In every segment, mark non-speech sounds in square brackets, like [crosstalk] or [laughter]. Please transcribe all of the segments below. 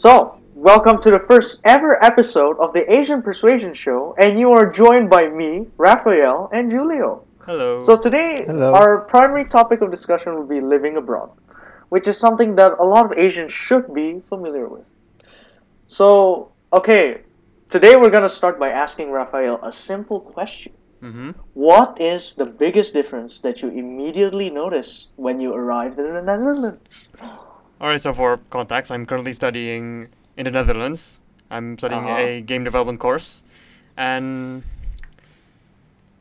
So, welcome to the first ever episode of the Asian Persuasion Show, and you are joined by me, Raphael, and Julio. Hello. So today, Hello. our primary topic of discussion will be living abroad, which is something that a lot of Asians should be familiar with. So, okay, today we're gonna start by asking Raphael a simple question. hmm What is the biggest difference that you immediately notice when you arrived in the Netherlands? All right. So for context, I'm currently studying in the Netherlands. I'm studying Uh-huh. a game development course, and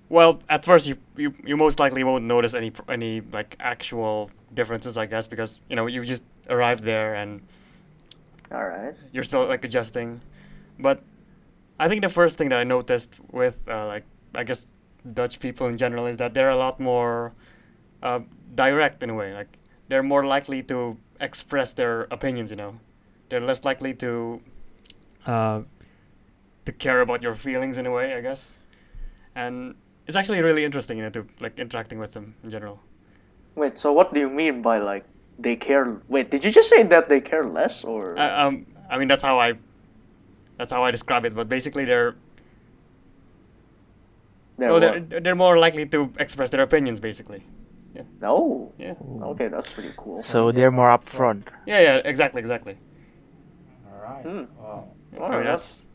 well, at first you, you you most likely won't notice any any like actual differences, I guess, because you know you just arrived there and All right. you're still like adjusting. But I think the first thing that I noticed with uh, like I guess Dutch people in general is that they're a lot more uh, direct in a way. Like they're more likely to express their opinions. You know, they're less likely to uh, to care about your feelings in a way. I guess, and it's actually really interesting, you know, to like interacting with them in general. Wait, so what do you mean by like they care? Wait, did you just say that they care less, or Uh, um, I mean that's how I that's how I describe it. But basically, they're they're what? they're, they're more likely to express their opinions, basically. No? Yeah. Okay, that's pretty cool. So they're more upfront. Yeah, yeah, exactly, exactly. Alright. Hmm. Wow. I Well, mean, that's- that's.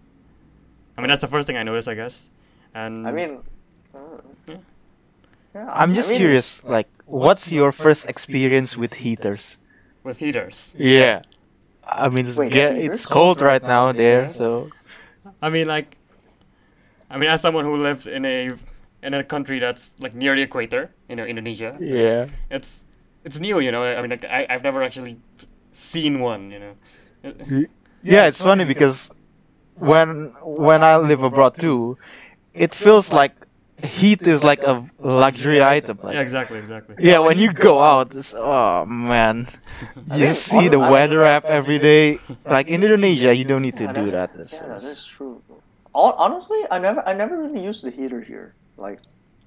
I mean, that's the first thing I noticed, I guess. And I mean, uh, Yeah. yeah, I'm I just mean, curious, like, what's your first experience with heaters? with heaters, Yeah. I mean, it's, Wait, get, it's cold right now there, so. I mean, like, I mean, as someone who lives in a in a country that's like near the equator, you know, Indonesia, Yeah. it's it's new, you know. I mean, like, I I've never actually seen one, you know. Yeah, it's funny because when when I live abroad too, it feels like heat is like a luxury item. Like, Yeah, exactly, exactly. Yeah, when you go out, it's, oh man, [laughs] you see the weather app every day. Like in Indonesia, you don't need to do that- that. It's- Yeah, that's true. Hon- Honestly, I never, I never really used the heater here. Like,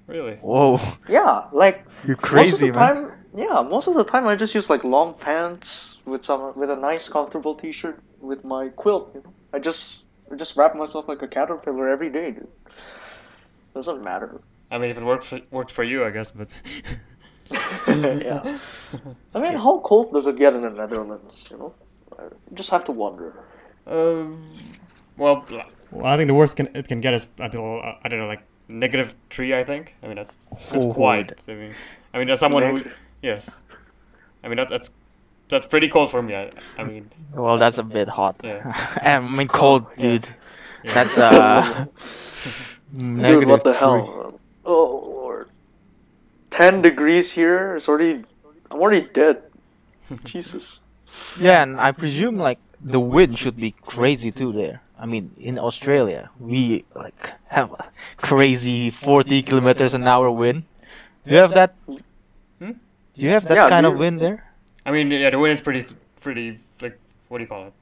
Really? Whoa, yeah, like you're most of crazy, the man. time, yeah, most of the time I just use like long pants with some, with a nice comfortable T-shirt with my quilt. You know, I just, I just wrap myself like a caterpillar every day, dude. Doesn't matter. I mean, if it works for, worked for you, I guess, but. [laughs] yeah. [laughs] I mean, how cold does it get in the Netherlands? You know, I just have to wonder. Um, well, well, I think the worst can, it can get is until uh, I don't know, like negative three. I think. I mean, that's, that's Oh, quite. I mean, I mean, as someone who, yes, I mean that, that's that's pretty cold for me. I, I mean, Well, that's a bit hot. Yeah. [laughs] I mean, cold, Yeah. dude. yeah. That's uh. [laughs] Dude, what the negative hell? Oh lord. Ten degrees here. It's already. I'm already dead. [laughs] Jesus. Yeah, and I presume like the wind should be crazy too there. I mean, in Australia, we like have a crazy 40 kilometers an hour wind. Do you have that? Hmm? Do you have that Yeah, kind of wind there? I mean, yeah, the wind is pretty, pretty like what do you call it?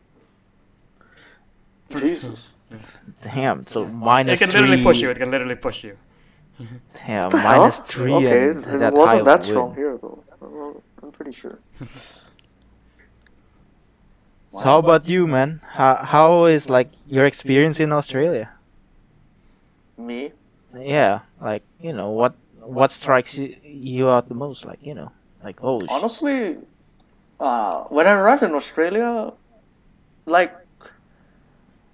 Jesus. Damn, so It minus can three. literally push you. It can literally push you. Yeah, What the minus hell? three Okay, and it that wasn't of that wind. strong here though. I'm pretty sure. [laughs] So how about you, man? How how is like your experience in Australia? Me? Yeah, like you know what what strikes you, you out the most? Like you know, like oh sh- Honestly, uh, when I arrived in Australia, like,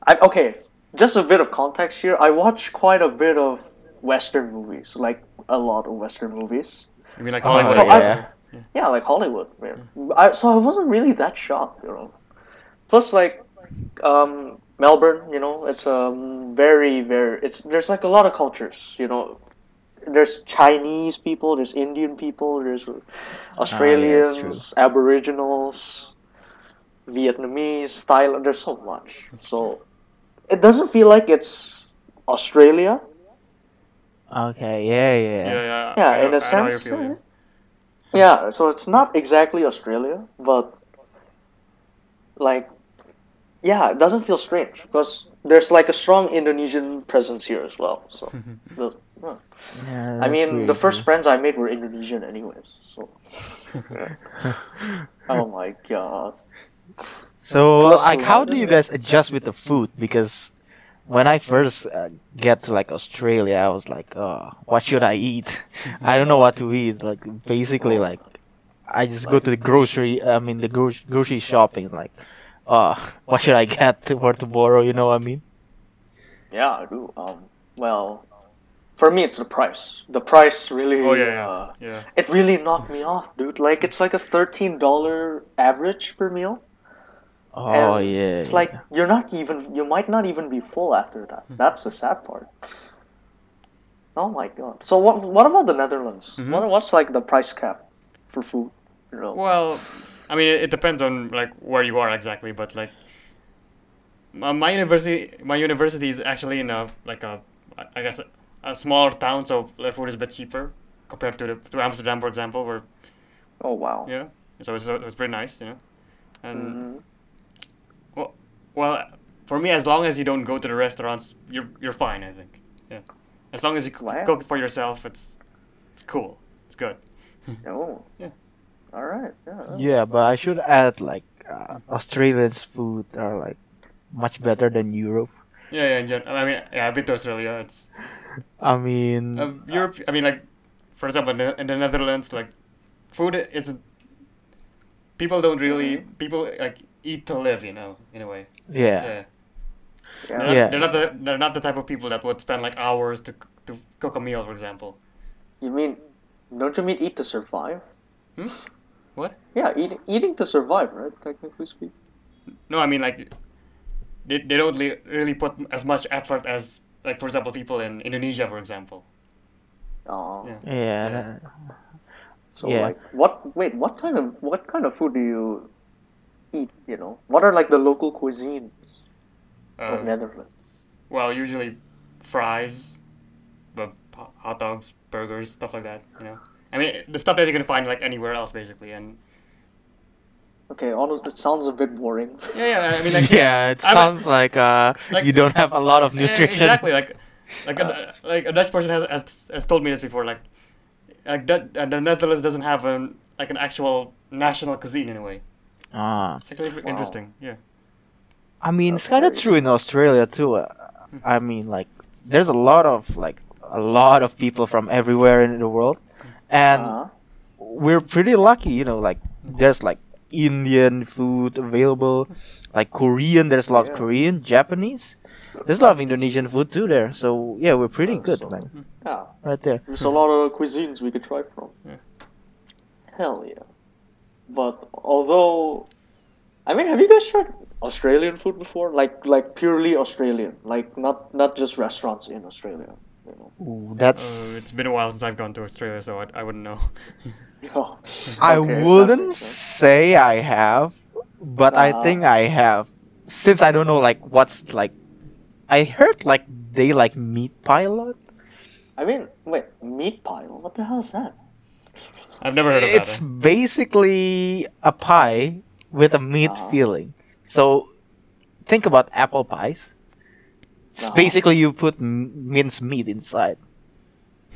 I okay, just a bit of context here. I watch quite a bit of Western movies, like a lot of Western movies. I mean, like Oh, Hollywood. so I yeah. Yeah, like Hollywood, man. I, so I wasn't really that shocked, you know. Plus, like, um, Melbourne, you know, it's um very very it's there's like a lot of cultures, you know. There's Chinese people, there's Indian people, there's Australians, true. Aboriginals, Vietnamese, Thailand. There's so much. So it doesn't feel like it's Australia. Okay, yeah, yeah. Yeah, yeah. Yeah, know, in a I know how you sense. yeah. Yeah, so it's not exactly Australia, but like, yeah, it doesn't feel strange because there's like a strong Indonesian presence here as well. So, [laughs] the- huh. Yeah, I mean, really the first true. friends I made were Indonesian, anyways. So, [laughs] oh my god. So, Plus like, how do you guys adjust with the food? Because when I first uh, get to like Australia, I was like, oh, what should I eat? [laughs] I don't know what to eat. Like, basically, like, I just go to the grocery. I mean, the gro- grocery shopping. Like, uh, what should I get [laughs] for tomorrow? You know what I mean? Yeah, I do. Um, well, for me, it's the price. The price really. Oh yeah, yeah, Uh, yeah. it really knocked me off, dude. Like it's like a thirteen dollar average per meal. Oh And yeah. It's like you're not even. You might not even be full after that. That's the sad part. Oh my god. So what? What about the Netherlands? Mhm. What, what's like the price cap for food? You know? Well, I mean, it, it depends on like where you are exactly, but like my, my university, my university is actually in a like a, I guess a, a smaller town, so the food is a bit cheaper compared to the to Amsterdam, for example, where oh wow. yeah, so it's, it's pretty nice, you know, and Mhm. well, well, for me, as long as you don't go to the restaurants, you're you're fine, I think, yeah, as long as you Wow. cook for yourself, it's it's cool, it's good. [laughs] Oh. Yeah. All right. Yeah. Yeah, but I should add like uh, Australia's food are like much better than Europe. Yeah, yeah. In gen- I mean, yeah, I've been to Australia. It's [laughs] I mean, Um, Europe, I mean, like, for example, in the, Netherlands, like, food isn't. People don't really. Mm-hmm. People like eat to live, you know, in a way. yeah. Yeah. They're Yeah. not, Yeah. They're not the they're not the type of people that would spend like hours to to cook a meal, for example. You mean? Don't you mean eat to survive? Hmm? What? Yeah, eating eating to survive, right? Technically speaking. No, I mean like. They, they don't li- really put as much effort as like for example people in Indonesia, for example. Oh. Yeah. Yeah. Yeah. So Yeah. like, what? Wait, what kind of what kind of food do you eat? You know, what are like the local cuisines of Uh, Netherlands? well, usually fries, but hot dogs, burgers, stuff like that. You know, I mean the stuff that you can find like anywhere else, basically. And Okay, honest, it sounds a bit boring. yeah, yeah. I mean, [laughs] like yeah, it I'm a- sounds like uh like- you don't have a lot of Yeah, nutrition. exactly. Like, like a, like a Dutch person has, has has told me this before. Like, like that, uh, the Netherlands doesn't have an like an actual national cuisine in a way. Ah, It's actually Wow. interesting. Yeah. I mean, That's it's kind of true in Australia too. Uh, I mean, like, there's a lot of like a lot of people from everywhere in the world, and Uh-huh. we're pretty lucky. You know, like there's like Indian food available, like Korean. There's a lot Yeah. of Korean, Japanese. There's a lot of Indonesian food too there. So yeah, we're pretty Oh, good, so- man. Yeah, Right there. there's a lot of cuisines we could try from. Yeah. Hell yeah. But although, I mean, have you guys tried Australian food before? Like, like purely Australian, like not not just restaurants in Australia. You know. Ooh, that's. Uh, it's been a while since I've gone to Australia, so I, I wouldn't know. Yeah. [laughs] [laughs] I Okay, that wouldn't say I have, but I Uh-huh. think I have. Since I don't know like what's like, I heard like they like meat pie a lot. I mean, wait, meat pie? What the hell is that? I've never heard of It's that. eh? basically a pie with a meat Uh-huh. filling. So think about apple pies. It's Uh-huh. basically you put m- minced meat inside.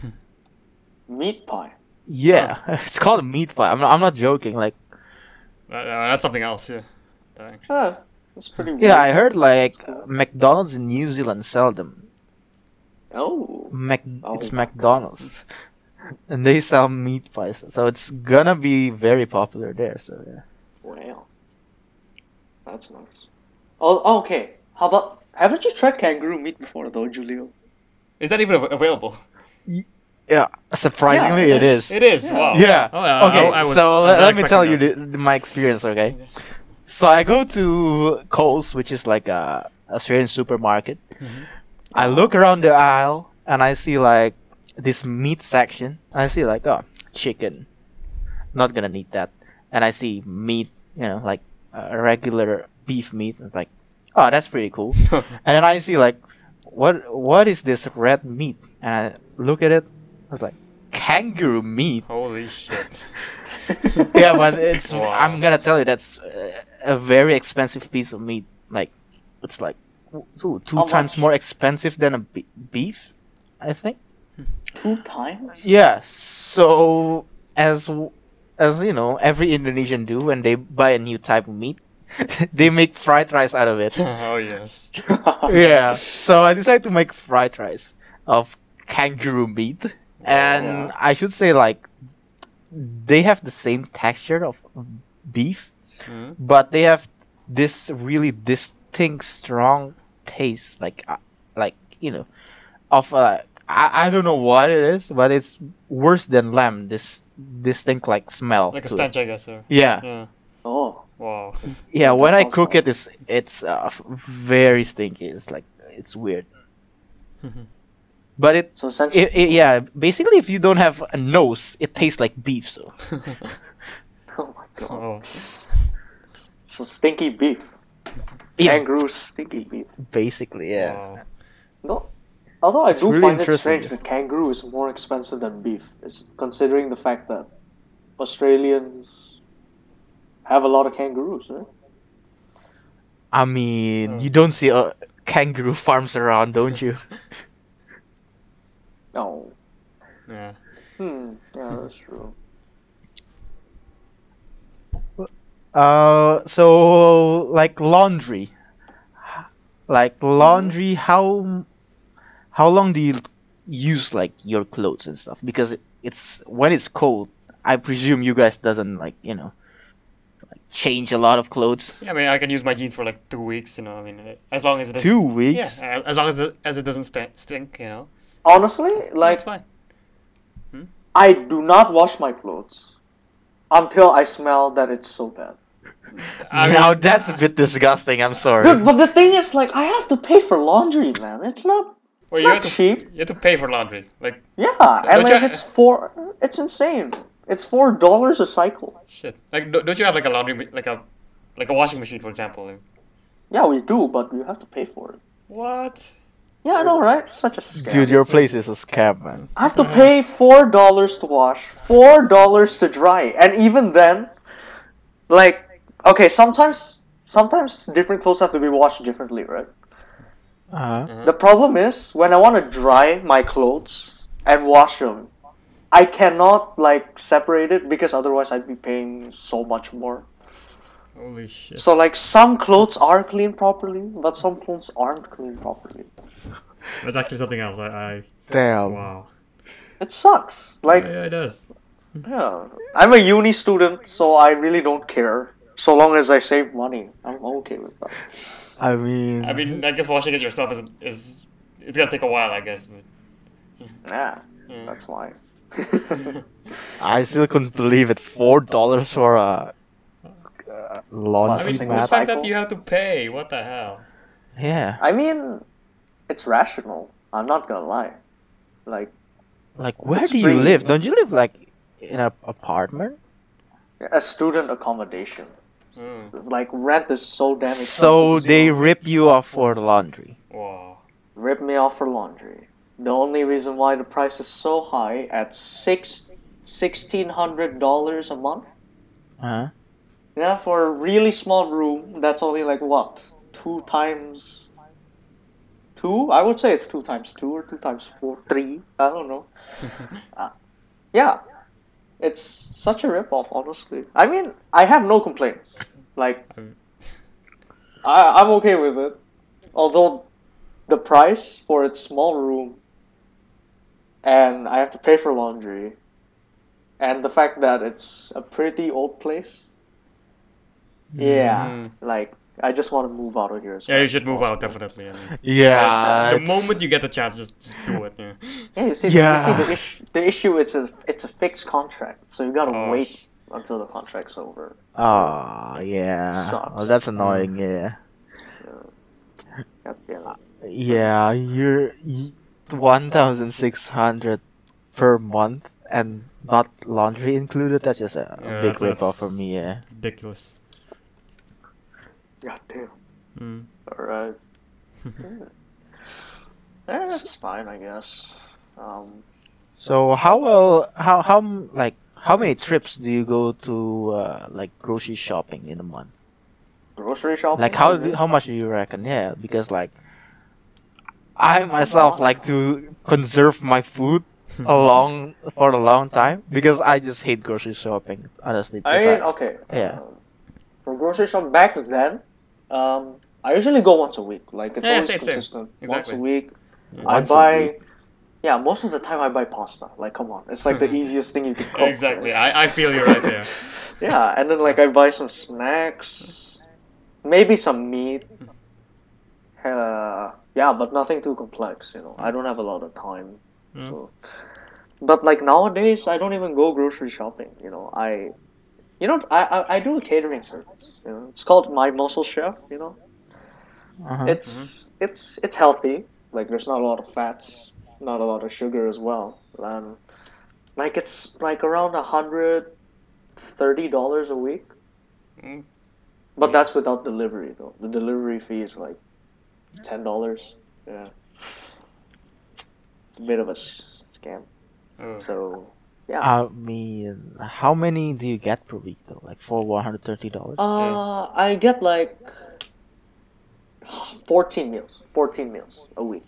[laughs] Meat pie. Yeah, [laughs] it's called a meat pie. I'm not, I'm not joking. Like, Uh, that's something else. Yeah. Dang. Huh, that's pretty. Weird. yeah, I heard like cool. McDonald's in New Zealand sell them. Oh. Mac, Oh. it's McDonald's, [laughs] and they sell meat pies, so it's gonna be very popular there. So yeah. Wow. That's nice. Oh, oh, okay. How about? Haven't you tried kangaroo meat before, though, Julio? Is that even av- available? Yeah, surprisingly, Yeah. it is. It is. Yeah. Wow. Yeah. Oh, I- okay. I, I was, so I let, me tell you expecting the, my experience. Okay. So I go to Coles, which is like a Australian supermarket. Mhm. I look around the aisle and I see like this meat section. I see like oh chicken, not gonna need that. And I see meat, you know, like a regular beef meat. It's like oh that's pretty cool. [laughs] And then I see like, what what is this red meat? And I look at it. I was like, kangaroo meat. Holy shit. [laughs] yeah, but it's. Wow. I'm gonna tell you that's uh, a very expensive piece of meat. Like, it's like two, two How times much? more expensive than a be- beef, I think. Two times? Yeah. So as as you know, every Indonesian do when they buy a new type of meat, [laughs] they make fried rice out of it. [laughs] oh yes. [laughs] yeah. So I decided to make fried rice of kangaroo meat, and Yeah. I should say like they have the same texture of beef, Hmm? but they have this really distinct, strong taste, like uh, like you know, of uh, I I don't know what it is, but it's worse than lamb. This distinct like smell. Like a to it. stench, I guess. Or, Yeah, yeah. oh, Wow. [laughs] yeah. When I cook fun. it, it's it's uh, very stinky. It's like it's weird. [laughs] But it, so essentially, it, it yeah, basically if you don't have a nose, it tastes like beef. So [laughs] oh my god, oh. so stinky beef, yeah, kangaroo stinky beef. basically yeah. Wow. No, although I It's do really find it strange that kangaroo is more expensive than beef, is considering the fact that Australians have a lot of kangaroos. Right? I mean, Oh. you don't see uh, kangaroo [laughs] farms around, don't you? [laughs] Oh, Yeah. hmm, yeah, that's true. Uh, so like laundry, like laundry. How how long do you use like your clothes and stuff? Because it's when it's cold. I presume you guys doesn't like you know like change a lot of clothes. Yeah, I mean, I can use my jeans for like two weeks. You know, I mean, as long as it Two Yeah, weeks. a- as long as it, as it doesn't st- stink. You know, Honestly, like, like it's fine. Hmm? I do not wash my clothes until I smell that it's so bad. I now mean, that's a bit disgusting. I'm sorry. Dude, but the thing is, like, I have to pay for laundry, man. It's not. well, it's you not have to cheap. you have to pay for laundry. Like Yeah, and like you- it's four. It's insane. It's four dollars a cycle. shit. Like don't don't you have like a laundry like a like a washing machine, for example? Yeah, we do, but you have to pay for it. What? Yeah, I know, right? Such a scam. Dude, your place is a scam, man. I have to pay four dollars to wash, four dollars to dry, and even then, like, okay, sometimes sometimes different clothes have to be washed differently, right? Uh-huh. Uh-huh. The problem is when I want to dry my clothes and wash them, I cannot like separate it because otherwise I'd be paying so much more. Holy shit. So like some clothes are cleaned properly, but some clothes aren't cleaned properly. That's actually something else. I, I Damn. wow. It sucks. Like yeah, it does. Yeah, I'm a uni student, so I really don't care. So long as I save money, I'm okay with that. I mean, I mean, I guess washing it yourself is is it's gonna take a while, I guess. But, Yeah, yeah. that's why. [laughs] I still couldn't believe it. Four dollars for a uh, I laundry mean, Single the fact cycle? that you have to pay, what the hell? Yeah. I mean, it's rational. I'm not gonna lie. Like, Like, where do you free. live? Don't you live like in an apartment? a student accommodation. Mm. Like, rent is so damn expensive. So they rip you off for laundry. Wow. rip me off for laundry. The only reason why the price is so high at six sixteen hundred dollars a month. Huh? Yeah, for a really small room, that's only like what? Two times two? I would say it's two times two or two times four, three. I don't know. [laughs] Uh, yeah. It's such a ripoff, honestly. I mean, I have no complaints. Like, [laughs] I, I'm okay with it. Although, the price for its small room, and I have to pay for laundry, and the fact that it's a pretty old place. Hmm. Yeah, like I just want to move out of here. yeah, you should move out definitely. I mean. [laughs] yeah, the moment you get the chance, just, just do it. Yeah. yeah, you see, yeah. You see the, ish- the issue it's a, it's a fixed contract, so you gotta oh. wait until the contract's over. Oh yeah, Sucks. oh that's hmm. annoying. Yeah. Yeah, yeah. yeah you're. You, 1,600 per month and not laundry included. That's just a, yeah, big rip off for me. Yeah. Ridiculous. God damn. Mm. All right. yeah. [laughs] that's fine, I guess. Um, so how well how how like how many trips do you go to uh, like grocery shopping in a month? Grocery shopping. Like how do, how much do you reckon? Yeah, because like I myself like to conserve my food [laughs] a long for a long time because I just hate grocery shopping honestly. I because mean, okay. yeah. um, for grocery shop back then, um, I usually go once a week. Like it's Yeah, always same, same. consistent. Once a week. I Once a buy. week. Yeah, most of the time I buy pasta. Like, come on, it's like the [laughs] easiest thing you can cook. Exactly. I, I feel you right there. [laughs] Yeah, and then like I buy some snacks, maybe some meat. Uh, yeah, but nothing too complex. You know, I don't have a lot of time. Mm. So. But like nowadays, I don't even go grocery shopping. You know, I, you know, I I, I do a catering service. You know, it's called My Muscle Chef. You know, Uh-huh. it's it's it's healthy. Like there's not a lot of fats, not a lot of sugar as well. And like it's like around a hundred thirty dollars a week. Mm. But Yeah. that's without delivery though. The delivery fee is like ten dollars. Yeah. It's a bit of a scam. Oh. So yeah. I mean, how many do you get per week though? Like for one hundred thirty dollars? Uh, I get like fourteen meals. Fourteen meals a week.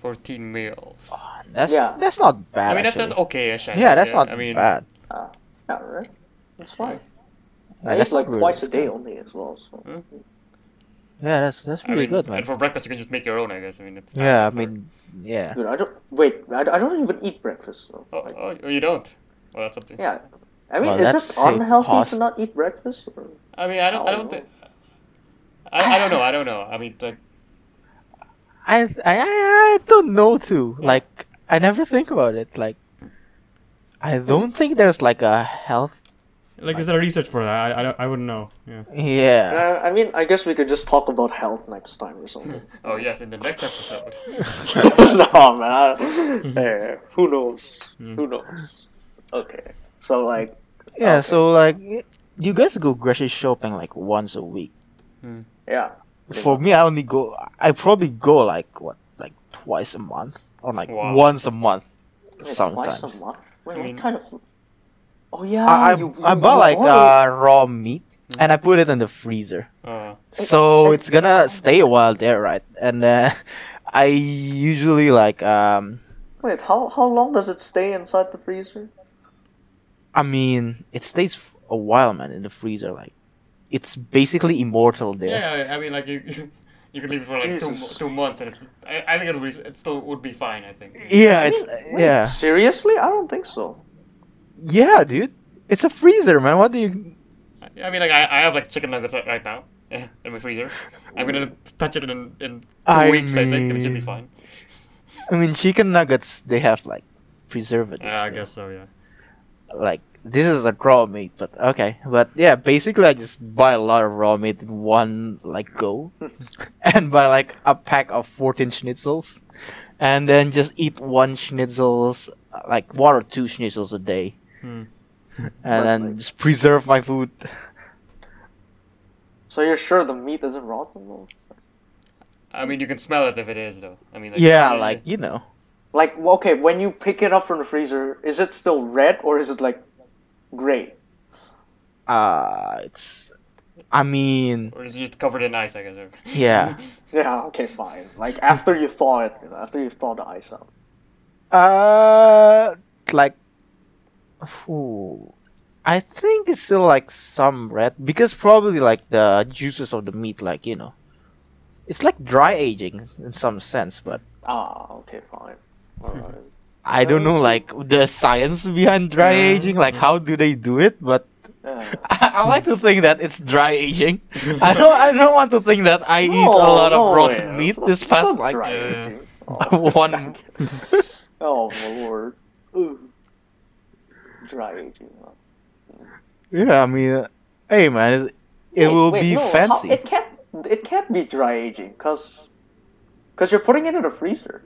14 meals. That's yeah. that's not bad. I mean, that's, actually. that's okay-ish. I yeah, think, that's not I mean, bad. Uh, yeah, right. That's fine. Yeah, I that's eat like really twice a day only as well. So Yeah, that's that's I really mean, good, man. And for breakfast, you can just make your own, I guess. I mean, it's Yeah, I like for- mean, yeah. dude, I don't wait. I, I don't even eat breakfast. So, Oh, like, oh, oh, you don't? Well, that's something. yeah. I mean, Well, is it unhealthy cost. to not eat breakfast? Or? I mean, I don't. I Oh, don't think. I, I don't know. I don't know. I mean, like, I, I I I don't know too. Like I never think about it. Like I don't think there's like a health. Like is there research for that? I, I, don't, I wouldn't know. Yeah. Yeah. Uh, I mean, I guess we could just talk about health next time or something. [laughs] Oh yes, in the next episode. [laughs] no, man. I- [laughs] hey, who knows? Mm. Who knows? Okay. So, like, Yeah. Okay. So like, you guys go grocery shopping like once a week. yeah. For me, I only go. I probably go like what, like twice a month or like Wow. once a month. Wait, Sometimes. Twice a month? Wait, I what kind of. Oh, yeah. I I, you, I bought you like ordered- uh, raw meat and I put it in the freezer. Uh, So I- it's gonna stay a while there, right? And uh, I usually like um Wait, how, how long does it stay inside the freezer? I mean, it stays a while, man, in the freezer. Like, it's basically immortal there. yeah, I mean, like you, [laughs] you, you could leave it for like two, two months, and it's. I, I think it would be, it still would be fine. I think. Yeah, it's Wait, yeah, Seriously? I don't think so. Yeah, dude. It's a freezer, man. What do you? I, mean, like I, I have like chicken nuggets right- now [laughs] in my freezer. I'm gonna touch it in in two I weeks. I think it should be mean- fine. I mean, chicken nuggets. They have like preservatives. Yeah, I guess so. Yeah. Like this is a raw meat, but okay. But yeah, basically, I just buy a lot of raw meat in one like go, [laughs] and buy like a pack of fourteen schnitzels, and then just eat one schnitzels, uh, like one or two schnitzels a day. Hmm. and then Perfect. just preserve my food. So you're sure the meat isn't rotten? Though? I mean, you can smell it if it is, though. I mean, like, yeah, like you know. Like, okay, when you pick it up from the freezer, is it still red or is it like gray? Uh it's I mean or is it covered in ice? I guess. Or... [laughs] Yeah. Yeah, okay, fine. Like after you thaw it, you know, after you thaw the ice out. uh like ooh, I think it's still like some red because probably like the juices of the meat like, you know. It's like dry aging in some sense, but Ah, okay, fine. [laughs] I don't know like the science behind dry Yeah. aging, like how do they do it, but Yeah. I, [laughs] I like to think that it's dry aging. [laughs] I don't. I don't want to think that I eat a No, lot of no rotten way. meat this past like Yeah. Oh, one. oh my lord. Dry aging. huh? yeah, I mean, uh, hey man, it Wait, will wait, be no, how- fancy. it can't. It can't be dry aging, cause, cause you're putting it in a freezer.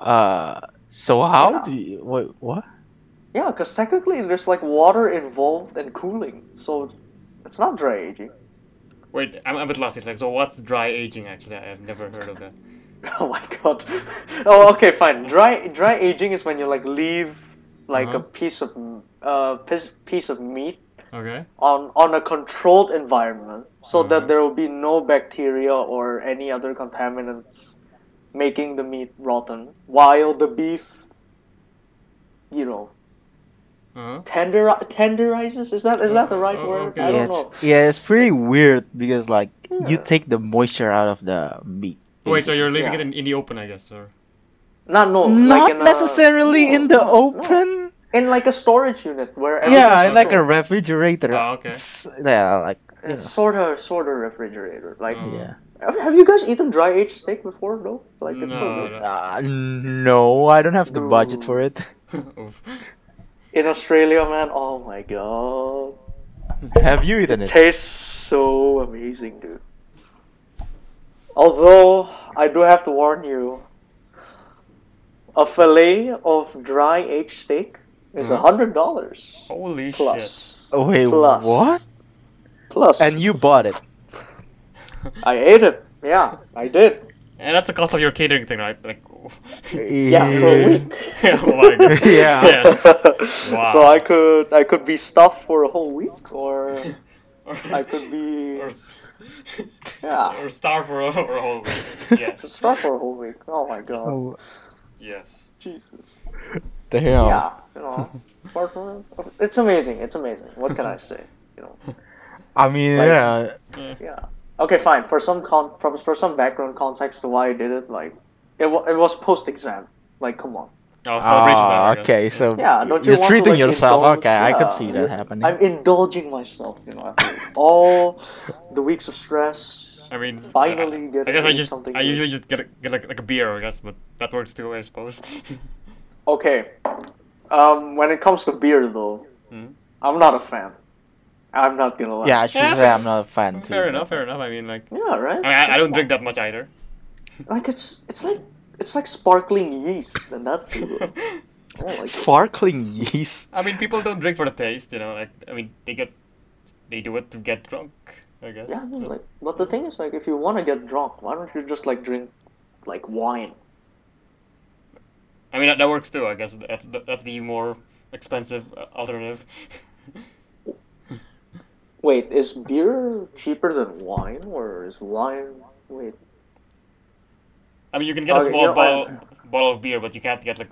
Uh, so how Yeah. do you wait? What? Yeah, cause technically there's like water involved in cooling, so it's not dry aging. Wait, I'm a bit lost. It's like, so what's dry aging? Actually, I've never heard of that. [laughs] Oh my god. Oh, okay, fine. Dry dry aging is when you like leave like Uh-huh. a piece of uh piece piece of meat Okay. on on a controlled environment so Uh-huh. that there will be no bacteria or any other contaminants making the meat rotten while the beef you know Uh-huh. tender tenderizes. Is that is that the right Oh, word? okay. I yeah, don't it's, know. yeah, it's pretty weird because like you take the moisture out of the meat. Wait, so you're leaving Yeah. it in, in the open, I guess, or Not no. Not like in a- necessarily no, in the no, no. open. In like a storage unit where. Yeah, in like a refrigerator. Oh, okay. It's- yeah, like It's know. sort of sort of refrigerator. Like, Oh. yeah. have, have you guys eaten dry aged steak before? No. Like it's so No, good. no. Uh, no, I don't have the budget for it. [laughs] In Australia, man. Oh my god. Have you eaten it? tastes so amazing, dude. Although I do have to warn you, a fillet of dry aged steak is a Mhm. hundred dollars Holy shit. plus. Oh, wait, Plus. what? Plus, And you bought it? [laughs] I ate it. Yeah, I did. And that's the cost of your catering thing, right? Like, [laughs] Yeah, for a week. [laughs] oh my. Yeah. Yes. Wow. So I could I could be stuffed for a whole week, or I could be or, s- yeah or starve for a, for a whole week. Yes. [laughs] stuffed for a whole week. Oh my god, Oh, Yes. Jesus. damn. Yeah, you know, from- it's amazing. It's amazing. What can I say? You know. I mean, Like- yeah. Yeah. Okay, fine. For some con, for, for some background context to why I did it, like it was it was post exam. Like, come on. Oh, celebration time, Ah, I guess. okay, so Yeah, don't you you're want treating to, like, yourself. indulge- Okay, I could see that happening. I'm indulging myself. You know, [laughs] all the weeks of stress. I mean, Finally I, get I guess I just something I good. usually just get a, get like, like a beer, I guess, but that works too, I suppose. [laughs] Okay. Um, when it comes to beer, though, Hmm. I'm not a fan. I'm not gonna lie. Yeah, I should yeah. say I'm not a fan. Too. fair enough, fair enough. I mean, like, Yeah. Right. I, mean, I, I don't drink that much either. Like it's it's like it's like sparkling yeast, and that's. [laughs] Oh, like Sparkling yeast. I mean, people don't drink for the taste, you know. Like, I mean, they get they do it to get drunk, I guess. Yeah, no, So- like, but the thing is, like, if you want to get drunk, why don't you just like drink, like wine? I mean, that, that works too. I guess that's the, that's the more expensive uh, alternative. [laughs] Wait, is beer cheaper than wine, or is wine? Wait, I mean, you can get a Okay, small you know, bottle I- bottle of beer, but you can't get like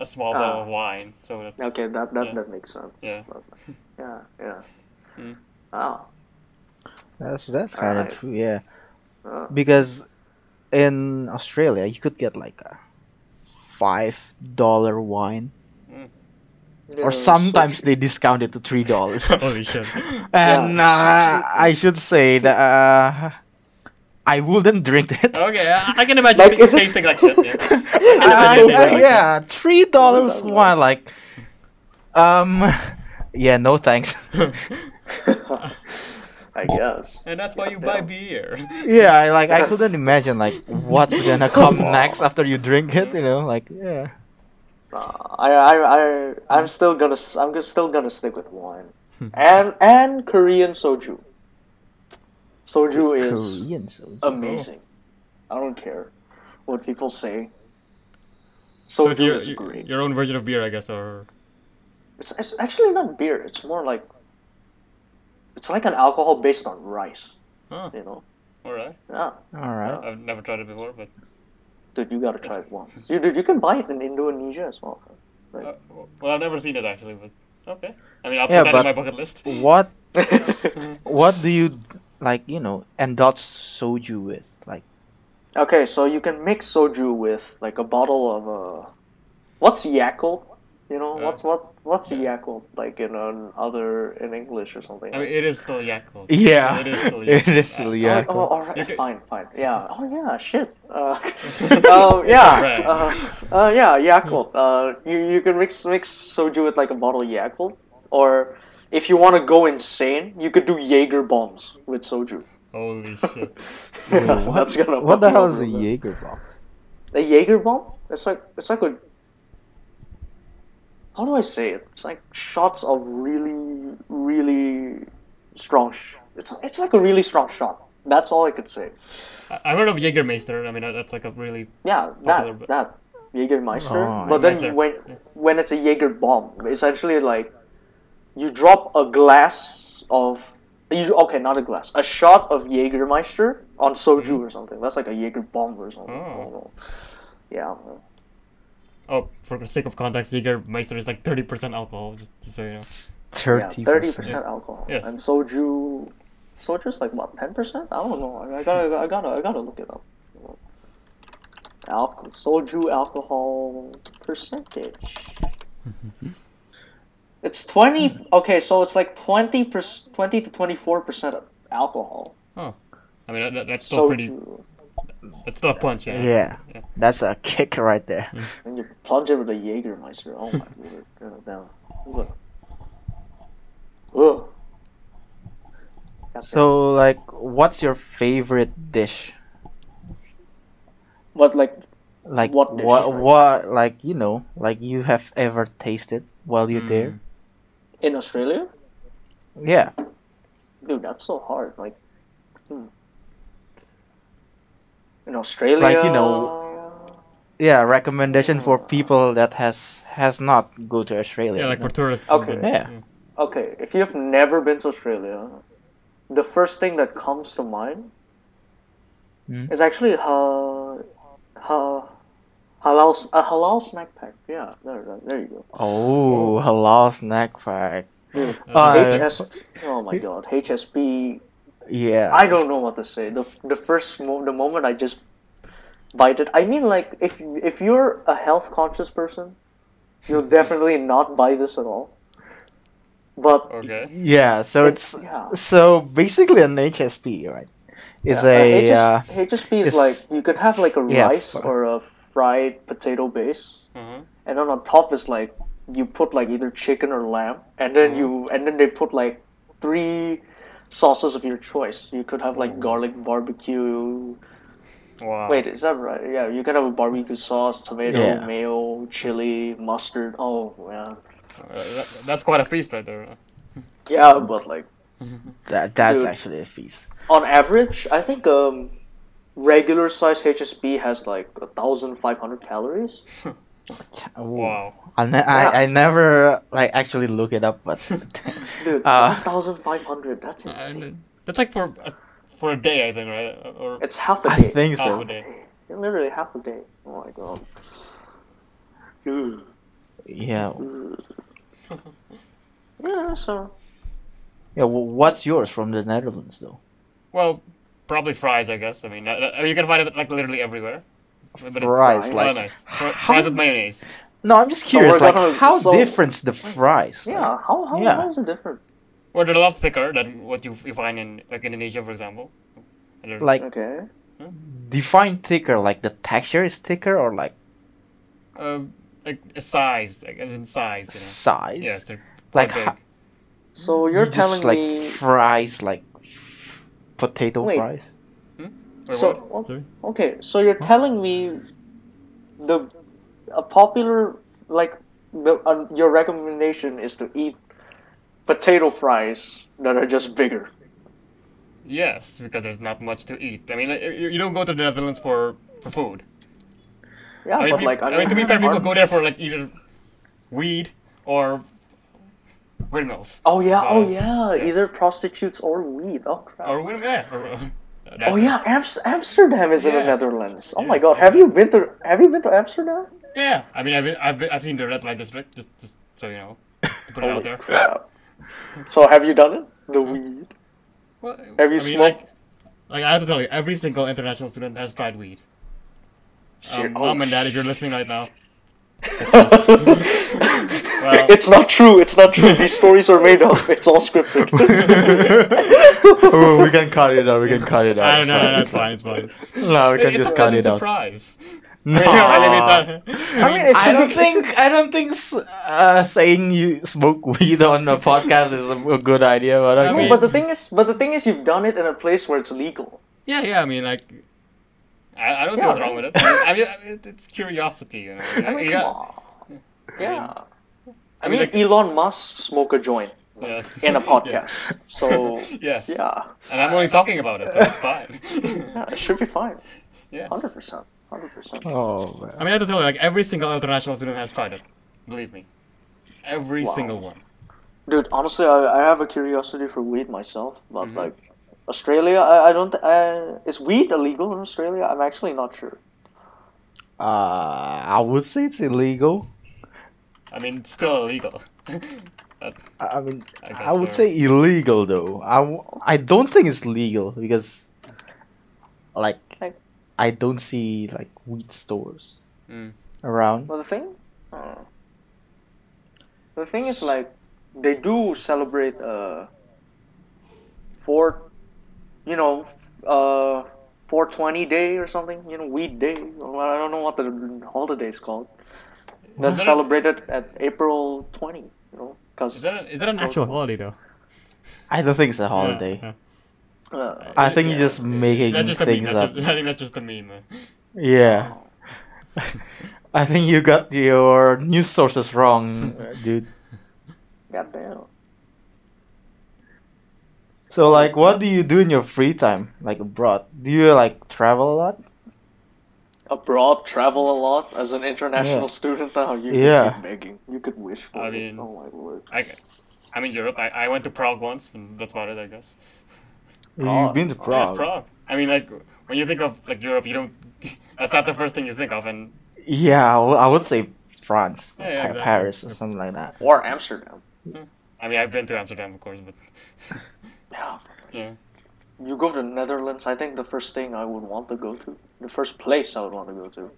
a small bottle Ah. of wine. So that's okay, that that yeah. that makes sense. Yeah. [laughs] Yeah, yeah. Hmm. Oh, That's that's kind of Alright. true. Yeah, uh, because in Australia you could get like a five dollar wine, yeah, or sometimes they discount it to three dollars. [laughs] Holy shit! and uh, I should say that uh, I wouldn't drink it. Okay, I, I can imagine Like, it is it- tasting like shit. Yeah. I- [laughs] imagine I- like yeah, three dollars $3 wine. Like, um, yeah, no thanks. [laughs] I guess. and that's why you buy beer. [laughs] Yeah, I like I couldn't imagine like what's gonna come next after you drink it. You know, like yeah. Uh, I I I I'm still gonna I'm still gonna stick with wine, and and Korean soju. Soju is Korean soju. amazing. I don't care what people say. So Soju it's your, is your great. your own version of beer, I guess, or It's, it's actually not beer. It's more like it's like an alcohol based on rice. oh, You know? all right. Yeah, All right. I've never tried it before, but dude, you gotta try it once. You dude, you can buy it in Indonesia as well. uh, well, I've never seen it actually. But okay. I mean, I'll Yeah, put that in my bucket list. What [laughs] what do you like? You know, indulge soju with? Like, okay, so you can mix soju with like a bottle of uh, what's Yakult? You know Uh, what's what what's yeah. Yakult like in an other in English or something? I mean, it is still Yakult. [laughs] yeah, it is still [laughs] Yakult. is still Uh, Oh, Yakult. oh, all right, You can- fine, fine. Yeah. [laughs] Oh, yeah. Shit. Uh, It's um, yeah. Uh, uh, yeah. Yakult. Uh, you you can mix mix soju with like a bottle of Yakult, or if you want to go insane, you could do Jaeger bombs with soju. Holy [laughs] shit! Wait, what, That's gonna what the hell is a bit. Jaeger box? A Jaeger bomb? It's like it's like a. How do I say it? It's like shots of really, really strong. Sh- it's it's like a really strong shot. That's all I could say. I- I've heard of Jägermeister. I mean, that's like a really Yeah, Popular, that but- that Jägermeister. Oh, but then Jägermeister. when Yeah. when it's a Jaeger bomb, essentially like you drop a glass of you okay, not a glass, a shot of Jägermeister on soju Mhm. or something. That's like a Jaeger bomb or something. Oh. Yeah. Oh, for the sake of context, Jägermeister is like thirty percent alcohol. Just, just so you know. Thirty Yeah, thirty percent. percent alcohol. Yes. And soju, soju's like what, ten percent? I don't know. I, I gotta, I gotta, I gotta look it up. Alcohol, soju alcohol percentage. It's twenty. Hmm. Okay, so it's like twenty percent, twenty to twenty-four percent of alcohol. Oh, I mean, that, that- that's still pretty. Soju. That's still a punch. Yeah. Yeah. yeah. That's a kick right there. Hmm. And you plunge it with a Jägermeister. Oh my [laughs] word. God damn. Look. Ugh. So, like, what's your favorite dish? But like, Like, What dish, what, like- what, like, you know, like you have ever tasted while you're hmm. there? Mm. in Australia, Yeah. dude, that's so hard. Like, hmm. in Australia, Like, you know- Yeah, recommendation for people that has has not go to Australia. Yeah, like for know? tourists. Okay. but- Yeah. Okay, if you've never been to Australia, the first thing that comes to mind Hmm. is actually ha, ha, halal a halal snack pack. Yeah, there, there- there you go. Oh, halal snack pack. Dude, Uh, HS, oh my god, HSP. Yeah. I don't know what to say. The the first mo- the moment I just bite it. I mean, like if if you're a health conscious person, you'll [laughs] definitely not buy this at all. But Okay. Yeah, so it's yeah. so basically an HSP, right? Is Yeah, a uh, uh, HSP is like you could have like a Yeah, rice fr- or a fried potato base, Uh-huh. and then on top is like you put like either chicken or lamb, and then Mhm. you and then they put like three sauces of your choice. You could have like Ooh. garlic barbecue. Wow. Wait, is that right? Yeah, you could have a barbecue sauce, tomato, Yeah. mayo, chili, mustard. Oh man. Uh, that's quite a feast right there. Yeah, but like that that's Dude. actually a feast. on average, I think um regular size HSP has like a thousand five hundred calories. [laughs] Wow. I, ne- Yeah. I I never like actually look it up, but [laughs] Dude, [laughs] Uh, one thousand five hundred. That's insane. That's like for a, for a day, I think, right? Or It's half a day. I think half so. a day. Literally half a day. Oh my god. Dude. [sighs] Yeah. Yeah, so Yeah. wh- what's yours from the Netherlands though? Well, probably fries, I guess. I mean, uh, uh, you can find it like literally everywhere. But it's- Fries, fries. Oh, like nice. Fr- how- Fries with mayonnaise. No, I'm just curious. we're like, gonna- how so- different's the fries? Like, yeah, how how, Yeah. how is it different? Well, they're a lot thicker than what you, you find in like Indonesia, for example. Like Okay. define thicker. Like the texture is thicker or like um, like a size, like as in size. You know? size? Yes, they're Like quite ho- big. So you're You telling just like me fries, like potato Wait. fries. Or so what? Okay, so you're telling me the a popular like the uh, your recommendation is to eat potato fries that are just bigger. Yes, because there's not much to eat. I mean, you, you don't go to the Netherlands for, for food. Yeah, I mean, but peop- like I I mean, mean, to be fair, people [laughs] go there for like either weed or windmills. Oh yeah, oh yeah, yes. either prostitutes or weed. Oh crap. Or windmill, yeah. Or, [laughs] uh, Oh yeah, Amst- Amsterdam is in the Netherlands. Oh my god, have you been to Have you been to Amsterdam? Yeah, I mean, I've, been- I've, been- I've seen the red light district, just, just so you know, to put it [laughs] out there. crap. So have you done it? The weed. Well, Have you I mean, smoked? like, like I have to tell you, every single international student has tried weed. Um, oh, Mom and Dad, if you're listening right now, [laughs] it's not true. It's not true. These stories are made up. It's all scripted. [laughs] oh, we can cut it out. We can cut it out. I it's know, fine, that's it's fine, it's fine. No, we can it's just cut it out. surprise. No, I mean, I mean, I don't think I don't think uh, saying you smoke weed on a podcast is a, a good idea. But I mean- but the thing is, but the thing is, you've done it in a place where it's legal. Yeah, yeah. I mean, like, I, I don't see Yeah, what's wrong with it. I mean, I mean, it- it's curiosity, you know. [laughs] I mean, Yeah, on. Yeah. I mean, mean, like- Elon Musk smoke a joint Yes. in a [laughs] Yeah. podcast. So [laughs] Yes. yeah, And I'm only talking about it, so it's fine. [laughs] yeah, it should be fine. yes. Hundred percent. Hundred percent. oh man. I mean, I have to tell you, like, every single international student has tried it. Believe me. Every Wow. single one. Dude, honestly, I, I have a curiosity for weed myself, but Mhm. like Australia, I, I don't. th- I, is weed illegal in Australia? I'm actually not sure. Uh, I would say it's illegal. I mean, it's still illegal. [laughs] That- I I mean, I I would so. say illegal though. I, w- I don't think it's legal because, like, Like- I don't see like weed stores Mm. around. Well, the thing, uh, the thing is like they do celebrate uh, four, you know, uh, 420 day or something. You know, weed day. Well, I don't know what the holiday is called. That's Is that a- celebrated at April 20. You know, because Is that, a, is that an actual holiday though? I don't think it's a holiday. yeah. uh, I think yeah. you're just making That's just a meme. things That's up. just, I think that's just a meme. uh. Yeah. [laughs] I think you got your news sources wrong, [laughs] dude. Goddamn. So like, what do you do in your free time, like abroad? Do you like travel a lot? Abroad, travel a lot as an international Yeah. student. Now you Yeah. could be begging. You could wish for I it. mean- oh my lord. I, I'm in Europe. I, I went to Prague once, and that's about it, I guess. Prague. You've been to Oh, yeah, Prague. Prague. I mean, like when you think of like Europe, you don't. [laughs] That's not the first thing you think of, and Yeah, I would say France, Yeah, yeah, exactly. Paris, or something like that. Or Amsterdam. Hmm. I mean, I've been to Amsterdam, of course, but [laughs] Yeah. Yeah. You go to the Netherlands, I think the first thing I would want to go to, the first place I would want to go to,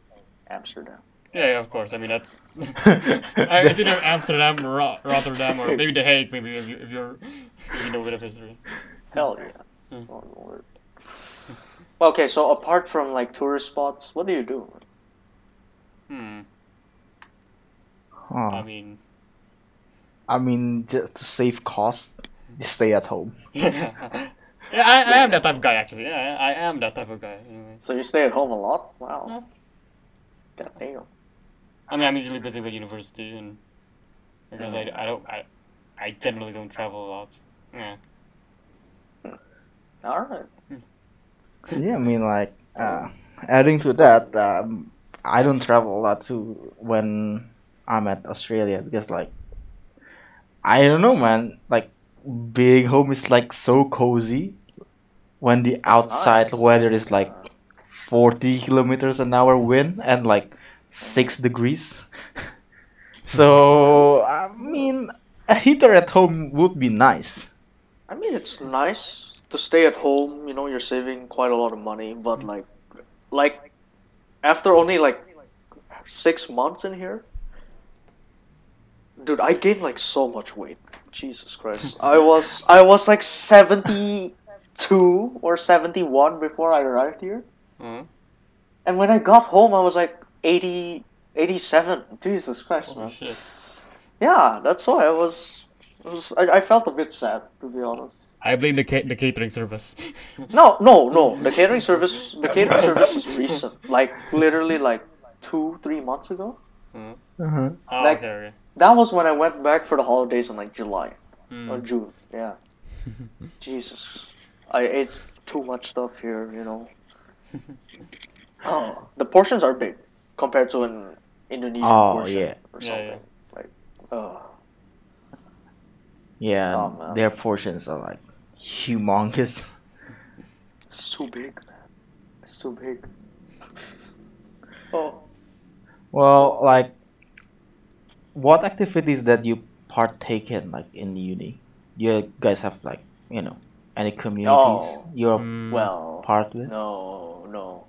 Amsterdam. Yeah, yeah, of course. I mean, that's. [laughs] I- it's either Amsterdam, Ro- Rotterdam, or maybe The Hague. Maybe if, you, if you're, if you know a bit of history. Hell yeah. Hmm. Oh lord. Okay, so apart from like tourist spots, what do you do? Hmm. Huh. I mean, I mean, just to save cost, stay at home. [laughs] yeah, I, I am that type of guy actually. Yeah, I, I am that type of guy. Anyway. So you stay at home a lot? Wow. Yeah. God damn. I mean, I'm usually busy with university, and because I, I don't I, I generally don't travel a lot. Yeah. Alright. yeah, I mean, like, uh, adding to that, um, I don't travel a lot too when I'm at Australia because, like, I don't know, man. Like, being home is like so cozy when the outside weather is like 40 kilometers an hour wind and like six degrees. [laughs] So, I mean, a heater at home would be nice. I mean, it's nice to stay at home. You know, you're saving quite a lot of money, but mm. like, like, after only like six months in here, dude, I gained like so much weight. Jesus Christ, I was I was like seventy two or seventy one before I arrived here, Uh-huh. and when I got home, I was like 80, 87. Jesus Christ, Oh man. shit. Yeah, that's why I was. I, was I, I felt a bit sad to be honest. I blame the ca- the catering service. [laughs] No, no, no. The catering service, the catering service is recent. Like literally, like two, three months ago. Uh-huh. Uh-huh. Oh, Like- okay, okay. That was when I went back for the holidays in like July or Mm. June. Yeah. [laughs] Jesus, I ate too much stuff here. You know. Oh, the portions are big compared to an Indonesian Oh, portion yeah. or something. yeah. Like, oh, Yeah, Oh, their portions are like humongous. it's too big, man. It's too big. Oh. Well, like, what activities that you partake in, like in uni? You guys have like, you know, any communities Oh, you're Mm. Well, part with? No, no.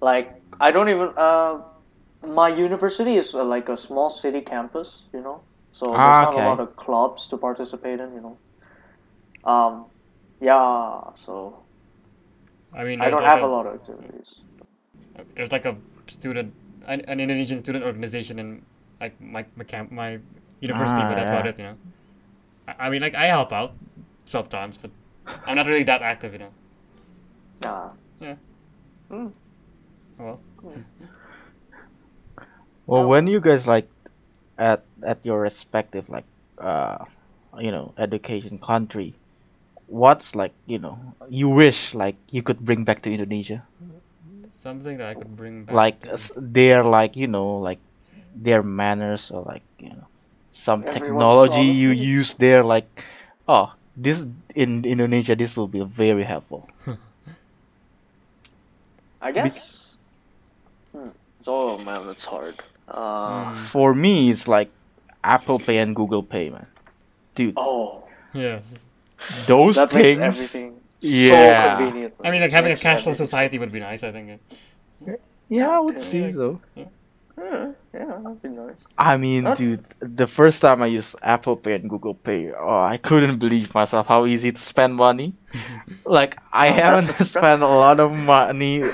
Like I don't even. Uh, my university is uh, like a small city campus, you know. So there's Ah, not a lot of clubs to participate in, you know. Um, yeah. So I mean, I don't like have a lot of activities. There's like a student, an, an Indonesian student organization in like my my camp, my university, Ah, but that's yeah. about it, you know. I, I mean, like I help out sometimes, but I'm not really that active, you know. Nah. Yeah. Mm. Well, [laughs] Well, No. when you guys like at at your respective like uh you know education country, what's like you know you wish like you could bring back to Indonesia? something that I could bring back. Like to- their like you know like their manners or like you know some Everyone's technology you use there like oh this in Indonesia this will be very helpful. [laughs] I guess. Hmm. Oh man, that's hard. Uh, Mm. For me, it's like Apple Pay and Google Pay, man. Dude, Oh, Yes. those that things. makes everything Yeah. so convenient. I mean, like having a cashless everything- society would be nice. I think. Yeah, I would Yeah. say so. Yeah, yeah, that'd be nice. I mean, Huh? dude, the first time I used Apple Pay and Google Pay, oh, I couldn't believe myself how easy to spend money. [laughs] like, I Oh, haven't spent a lot of money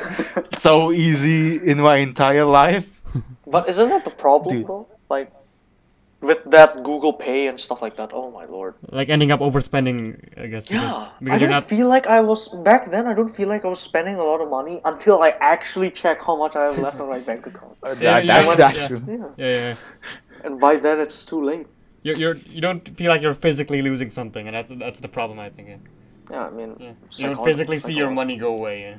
so easy in my entire life. [laughs] But isn't that the problem, Dude. though? Like, with that Google Pay and stuff like that. Oh my lord. Like ending up overspending, I guess. Because, Yeah, because I don't not. feel like I was back then. I don't feel like I was spending a lot of money until I actually check how much I have left on my [laughs] bank account. Uh, yeah, That- yeah, that's, that's Yeah. true. Yeah, Yeah, yeah. and by then it's too late. You're, you're you don't feel like you're physically losing something, and that's that's the problem. I think. Yeah. Yeah, I mean, yeah. You don't physically see your money go away. Yeah.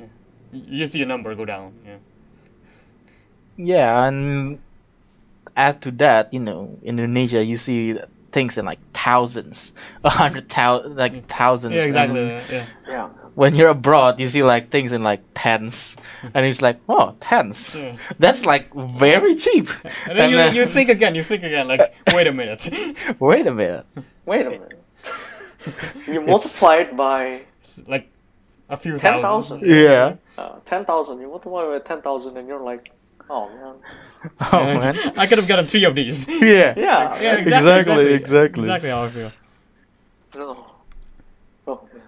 yeah. You see a number go down. Yeah. Yeah, and add to that, you know, Indonesia, you see things in like thousands, a hundred thousand, like thousands. Yeah, exactly. and Yeah. Yeah, when you're abroad, you see like things in like tens, [laughs] and it's like, oh, tens. Yes. That's like very [laughs] cheap. And then you, then- you think again, you think again, like, [laughs] wait a minute. Wait a minute. wait a minute. You multiply it by like a few 10,000. thousand. Yeah. uh, ten thousand. You multiply it by ten thousand, and you're like, oh, oh man. Oh [laughs] man. I could have gotten three of these. [laughs] Yeah. Yeah. Yeah, exactly, Exactly, exactly, exactly. Exactly how I feel. No. Oh man.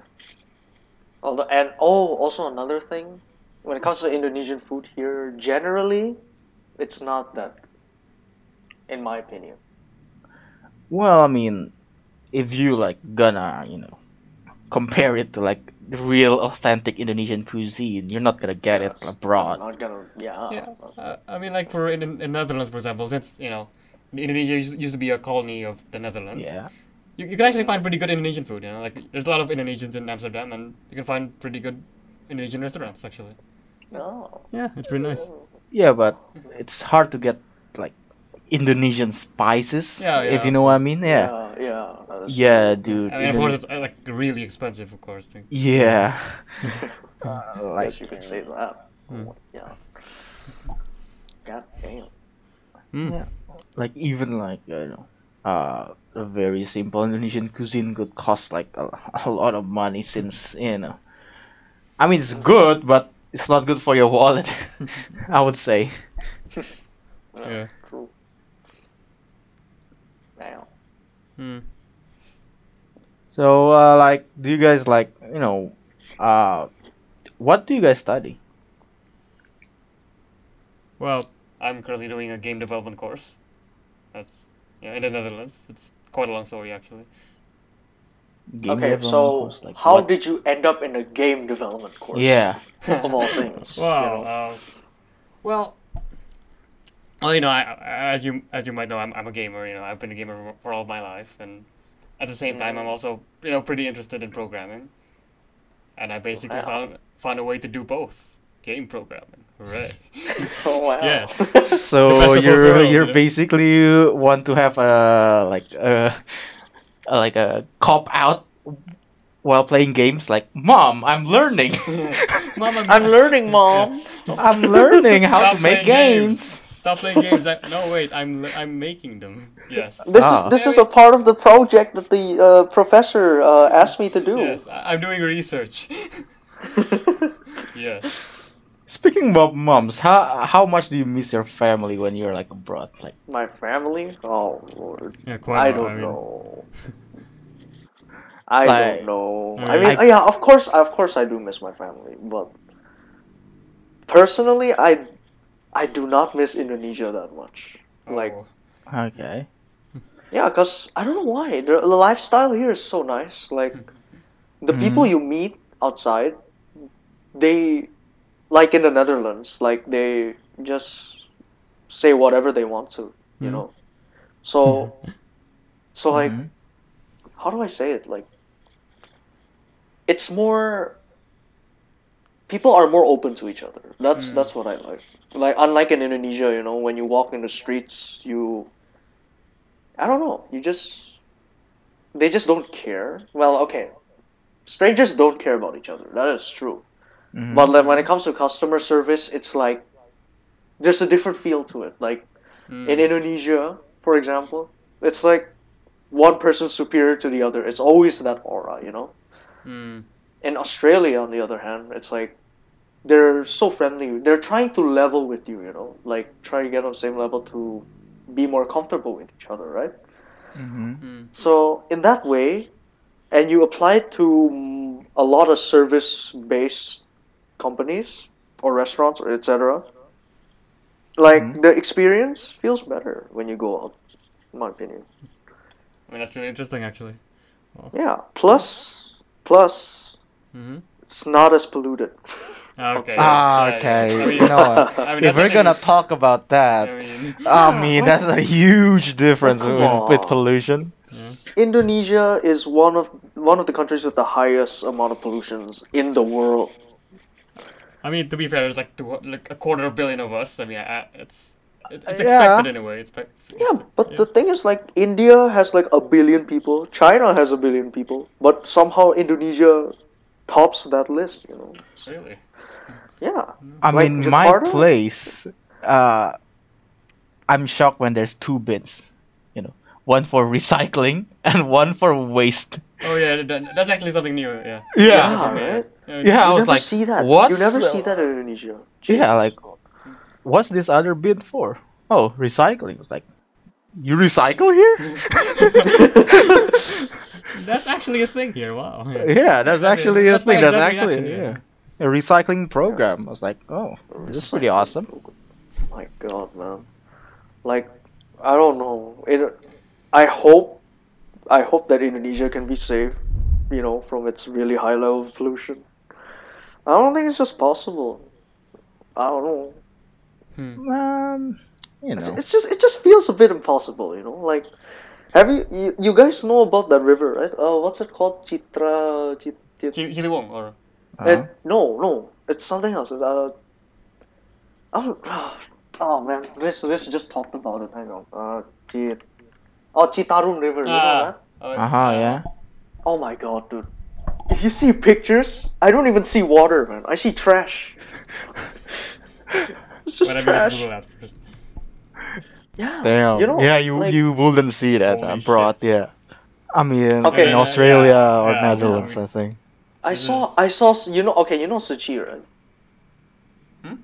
Oh, and oh, also another thing, when it comes to Indonesian food here, generally, it's not that, in my opinion. Well, I mean, if you like gonna, you know, [laughs] compare it to like the real authentic Indonesian cuisine, you're not gonna get it abroad. I'm not gonna. Yeah. Yeah, uh, I mean, like for in, in Netherlands, for example, since you know, Indonesia used, used to be a colony of the Netherlands. Yeah. You, you can actually find pretty good Indonesian food. You know, like there's a lot of Indonesians in Amsterdam, and you can find pretty good Indonesian restaurants actually. No. Yeah, it's pretty nice. Yeah, but it's hard to get like Indonesian spices. Yeah, If you know what I mean. Yeah. Yeah. Yeah. that is Yeah, dude. I mean, of course, it's uh, like really expensive, of course. Thing. Yeah. true. Uh, I like guess you could say that. Hmm. Yeah. God damn. Mm. Yeah. like even like you know, uh, a very simple Indonesian cuisine could cost like a, [laughs] a lot of money since you know. I mean, it's good, but it's not good for your wallet. [laughs] I would say. [laughs] Yeah. True. Damn. Hmm. So, uh, like, do you guys like you know, uh, what do you guys study? Well, I'm currently doing a game development course. That's yeah in the Netherlands. It's quite a long story actually. Game Okay, so course, like, how what- did you end up in a game development course? Yeah. Of all things. Wow. [laughs] you know? uh, well, well, you know, I, I- as you as you might know, I'm, I'm a gamer. You know, I've been a gamer for, for all of my life, and at the same time, I'm Mm. also you know pretty interested in programming. And I basically Wow. found found a way to do both game programming. Hooray! [laughs] Oh wow. Yes. [laughs] So The best of both you're worlds, you're you know? basically want to have a like a, a like a cop out while playing games. Like, mom, I'm learning. [laughs] Mom, I'm, I'm learning, mom. I'm learning how Stop to make playing games. Stop playing games. I, no, wait. I'm I'm making them. [laughs] Yes. This Ah. is this is a part of the project that the uh, professor uh, asked me to do. Yes. I, I'm doing research. [laughs] yes. Speaking of moms, how how much do you miss your family when you're like abroad? Like, My family? Oh lord. Yeah. I Quite. a lot, don't mean, [laughs] know. I Like- don't know. I I mean, mean, I- yeah, of course, of course, I do miss my family, but personally, I, I do not miss Indonesia that much. Like, oh, okay, yeah, cause I don't know why the, the lifestyle here is so nice. Like, the people Mhm. you meet outside, they, like in the Netherlands, like they just say whatever they want to, you Mhm. know. So, so like. Mhm. how do I say it? Like, it's more. People are more open to each other. That's Mm. that's what I like. Like unlike in Indonesia, you know, when you walk in the streets, you. I don't know. You just. They just don't care. Well, okay. Strangers don't care about each other. That is true. Mhm. But like, when it comes to customer service, it's like there's a different feel to it. Like Mm. in Indonesia, for example, it's like one person superior to the other. It's always that aura, you know. In Australia, on the other hand, it's like they're so friendly. They're trying to level with you, you know, like try to get on the same level to be more comfortable with each other, right? Mm-hmm. Mm. So in that way, and you apply it to mm, a lot of service-based companies or restaurants or etc. Like Mhm. the experience feels better when you go out, in my opinion. I mean, that's really interesting, actually. Yeah. Plus, plus, Mm-hmm. it's not as polluted. Okay. Ah, okay. I mean, you know? [laughs] I mean, if we're gonna thing. talk about that, I mean, I mean [laughs] that's a huge difference Come with, with on. pollution. Indonesia is one of one of the countries with the highest amount of pollutions in the world. I mean, to be fair, there's like two, like a quarter of a billion of us. I mean, it's it's expected in a way. It's, it's, Yeah, it's- but yeah. the thing is, like, India has like a billion people, China has a billion people, but somehow Indonesia tops that list, you know? really. Yeah. I Like mean, my Jakarta? place, uh, I'm shocked when there's two bins, you know, one for recycling [laughs] and one for waste. Oh yeah, that, that's actually something new. Yeah. Yeah, for right? Yeah, it's- Yeah, I you was never like, see that. what? You never see that in Indonesia. Yeah, like, what's this other bin for? Oh, recycling. It's like, you recycle here? [laughs] [laughs] That's actually a thing here. Wow. [laughs] yeah, that's actually a that's my thing. That's actually reaction, yeah. a recycling program. I was like, oh, this is pretty awesome. My God, man. Like, I don't know. It, I hope, I hope that Indonesia can be saved, you know, from its really high level of pollution. I don't think it's just possible. I don't know. Hmm. Um, you know, It's just, it just feels a bit impossible, you know. Like, have you, you, you guys know about that river, right? Oh, what's it called? Chitra Chit, Chit, Chi- or uh-huh. It, no, no, it's something else. It's, uh, oh, oh man, Riz, Riz just talked about it. Hang on. Uh, Chit, oh, Citarum River. You know ah, that? oh, uh-huh, yeah. Oh my god, dude. If you see pictures, I don't even see water, man. I see trash. [laughs] it's just Whatever, just. Google that first. Yeah. Damn. You know, yeah, you like- you wouldn't see that Holy abroad. shit. Yeah. I mean, Okay. in Yeah, Australia yeah, or yeah, Netherlands, yeah. I think. I saw, I saw, you know, okay, you know Tzu Chi, right? Hmm?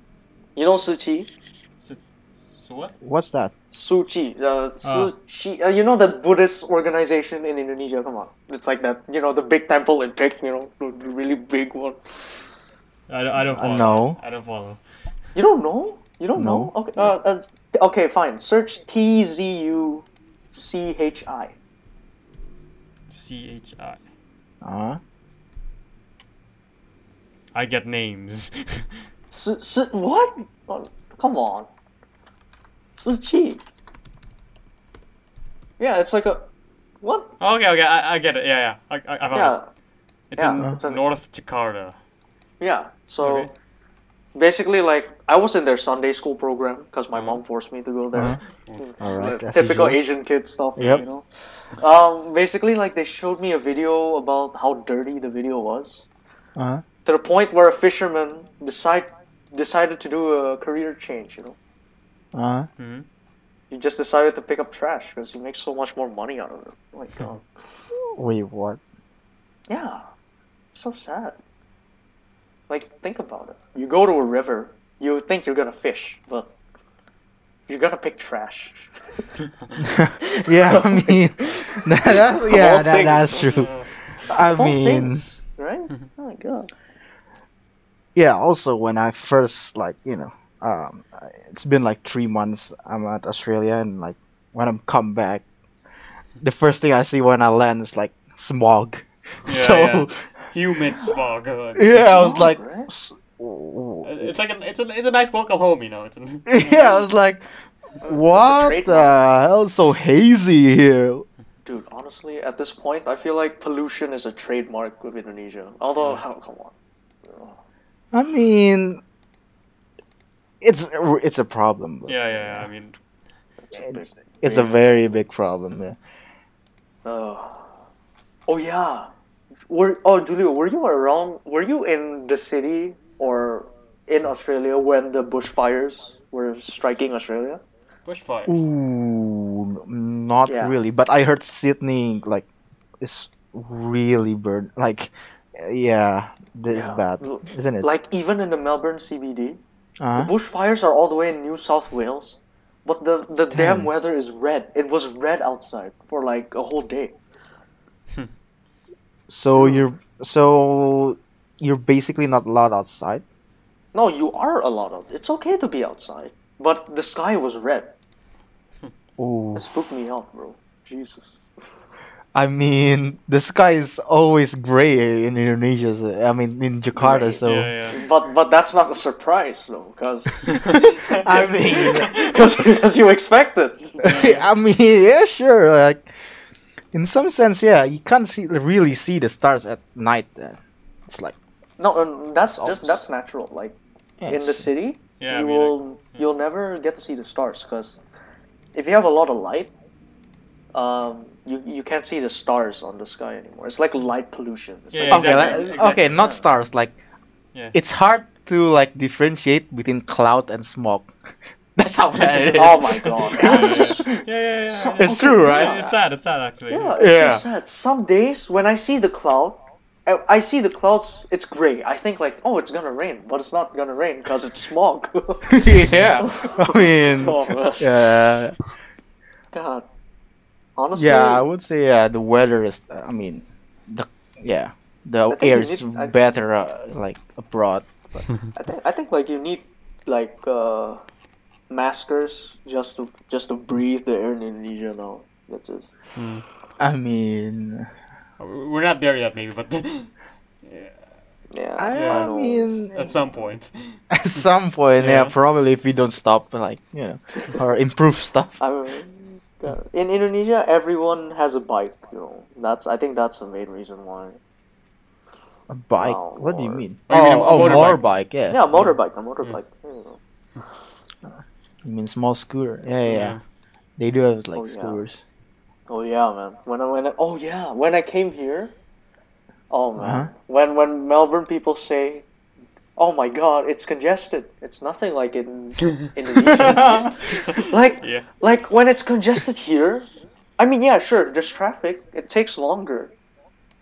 You know Tzu Chi? So what? What's that? Tzu Chi, uh, Ah. Tzu Chi, uh, you know that Buddhist organization in Indonesia? Come on, it's like that, you know, the big temple in Pek, you know, the the really big one. I don't, I don't Uh, follow. no. I don't follow. You don't know? You don't No. know? Okay, uh, uh, okay, fine. Search T Z U C H I. C H I. Uh, I get names. [laughs] Su, su, what? Oh, come on. Tzu Chi. Yeah, it's like a. What? okay, okay, I, I get it. Yeah, yeah. I, I, I found Yeah, it. It's yeah, in it's in- North Jakarta. yeah. So. Okay. Basically, like I was in their Sunday school program because my mom forced me to go there. Uh-huh. All right, The typical usual. Asian kid stuff, Yep. you know. Um, basically, like they showed me a video about how dirty the video was, uh-huh. to the point where a fisherman decide decided to do a career change. You know, uh, hmm he just decided to pick up trash because he makes so much more money out of it. Like, oh [laughs] wait, what? yeah, so sad. Like think about it. You go to a river, you think you're gonna fish, but you're gonna pick trash. [laughs] yeah, I mean, [laughs] that, that's, yeah, that, things. that's true. I Of mean, things, right? Oh my god. yeah. Also, when I first like, you know, um, it's been like three months. I'm at Australia, and like when I'm come back, the first thing I see when I land is like smog. [laughs] Yeah, so yeah. Humid smog. uh, yeah, [laughs] I was like, It's like an, it's a, it's a nice welcome home, you know. It's an, [laughs] yeah, I was like, what the hell? It's so hazy here. Dude, honestly, at this point, I feel like pollution is a trademark of Indonesia. Although, how, come on. I mean, it's it's a problem. yeah, yeah, yeah. I mean, It's a big, It's, it's a very big problem. Yeah. uh, oh yeah. Were oh Julio, were you around? Were you in the city or in Australia when the bushfires were striking Australia. Bushfires. Ooh, not Yeah. really. But I heard Sydney like is really burned. Like, yeah, this is bad, isn't it? Like even in the Melbourne CBD, uh the bushfires are all the way in New South Wales, but the the damn Damn. weather is red. It was red outside for like a whole day. So you're so you're basically not allowed outside. No, you are a lot of. It's okay to be outside, but the sky was red. [laughs] Ooh. It spooked me out, bro. Jesus. I mean, the sky is always gray in Indonesia. So, I mean, in Jakarta. Gray. So Yeah, yeah. But but that's not a surprise though, because [laughs] I mean, [laughs] because you expect it. I mean, yeah, sure. Like, in some sense, yeah, you can't see really see the stars at night. Uh, it's like No, um, that's It's just that's natural. Like yeah, in the city, Yeah, I you mean, will yeah. you'll never get to see the stars because if you have a lot of light, um, you you can't see the stars on the sky anymore. It's like light pollution. It's Yeah, like, okay, exactly, like, exactly. okay, not stars. Like, Yeah. it's hard to like differentiate between cloud and smoke. [laughs] That's how bad it is. oh my god. Yeah, yeah, It's yeah. So-. It's true, right? Yeah, It's sad. It's sad actually. Yeah, it's Yeah. so sad. Some days when I see the cloud, I, I see the clouds. It's gray. I think like, oh, it's gonna rain, but it's not gonna rain because it's smog. [laughs] [laughs] yeah, I mean, [laughs] Oh, yeah, God. Honestly, yeah. I would say yeah, the weather is. uh, I mean, the yeah, the I think air you is need- better uh, like abroad. I think I think like you need like uh, maskers just to just to breathe the air in Indonesia now. That's just Hmm. I mean, We're not there yet, maybe, but yeah. [laughs] Yeah. I know. mean, at some point. [laughs] at some point, yeah. Yeah. probably if we don't stop, like you know, or improve [laughs] stuff. I mean, in Indonesia, everyone has a bike. You know, that's I think that's the main reason why. A bike? Oh, what do you mean? Oh, you mean a- a oh, motorbike. motorbike. Yeah. Yeah, motorbike, a motorbike. You know. You mean small scooter? Yeah, yeah. yeah. Yeah. They do have like Oh, yeah. scooters. Oh yeah, man. When I when I, oh yeah, when I came here, oh man. Uh-huh. When when Melbourne people say, "Oh my God, it's congested," it's nothing like in [laughs] Indonesia. [laughs] like Yeah. like when it's congested here, I mean yeah, sure, there's traffic. It takes longer,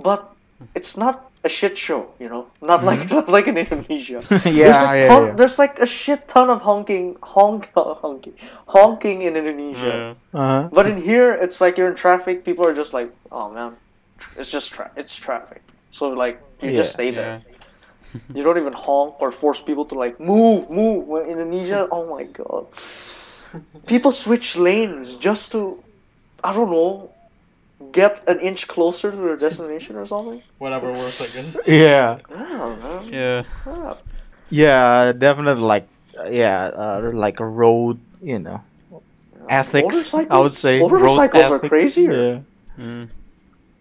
but it's not a shit show, you know. Not like [laughs] not like in Indonesia. [laughs] yeah, there's, yeah, like, yeah, hon- yeah. there's like a shit ton of honking, honk, [laughs] honking, honking in Indonesia. Yeah. Uh-huh. But in here, it's like you're in traffic. People are just like, "Oh man, it's just tra- it's traffic." So like you just stay there. Yeah. You don't even honk or force people to like move, move. When Indonesia, oh my god, people switch lanes just to, I don't know, get an inch closer to their destination or something. Whatever works, I guess. [laughs] Yeah, Yeah, man. Yeah. Yeah. yeah, definitely like uh, yeah, uh, like a road, you know, ethics. I would Motorcycles- say road motorcycles are crazier. Yeah, Mm.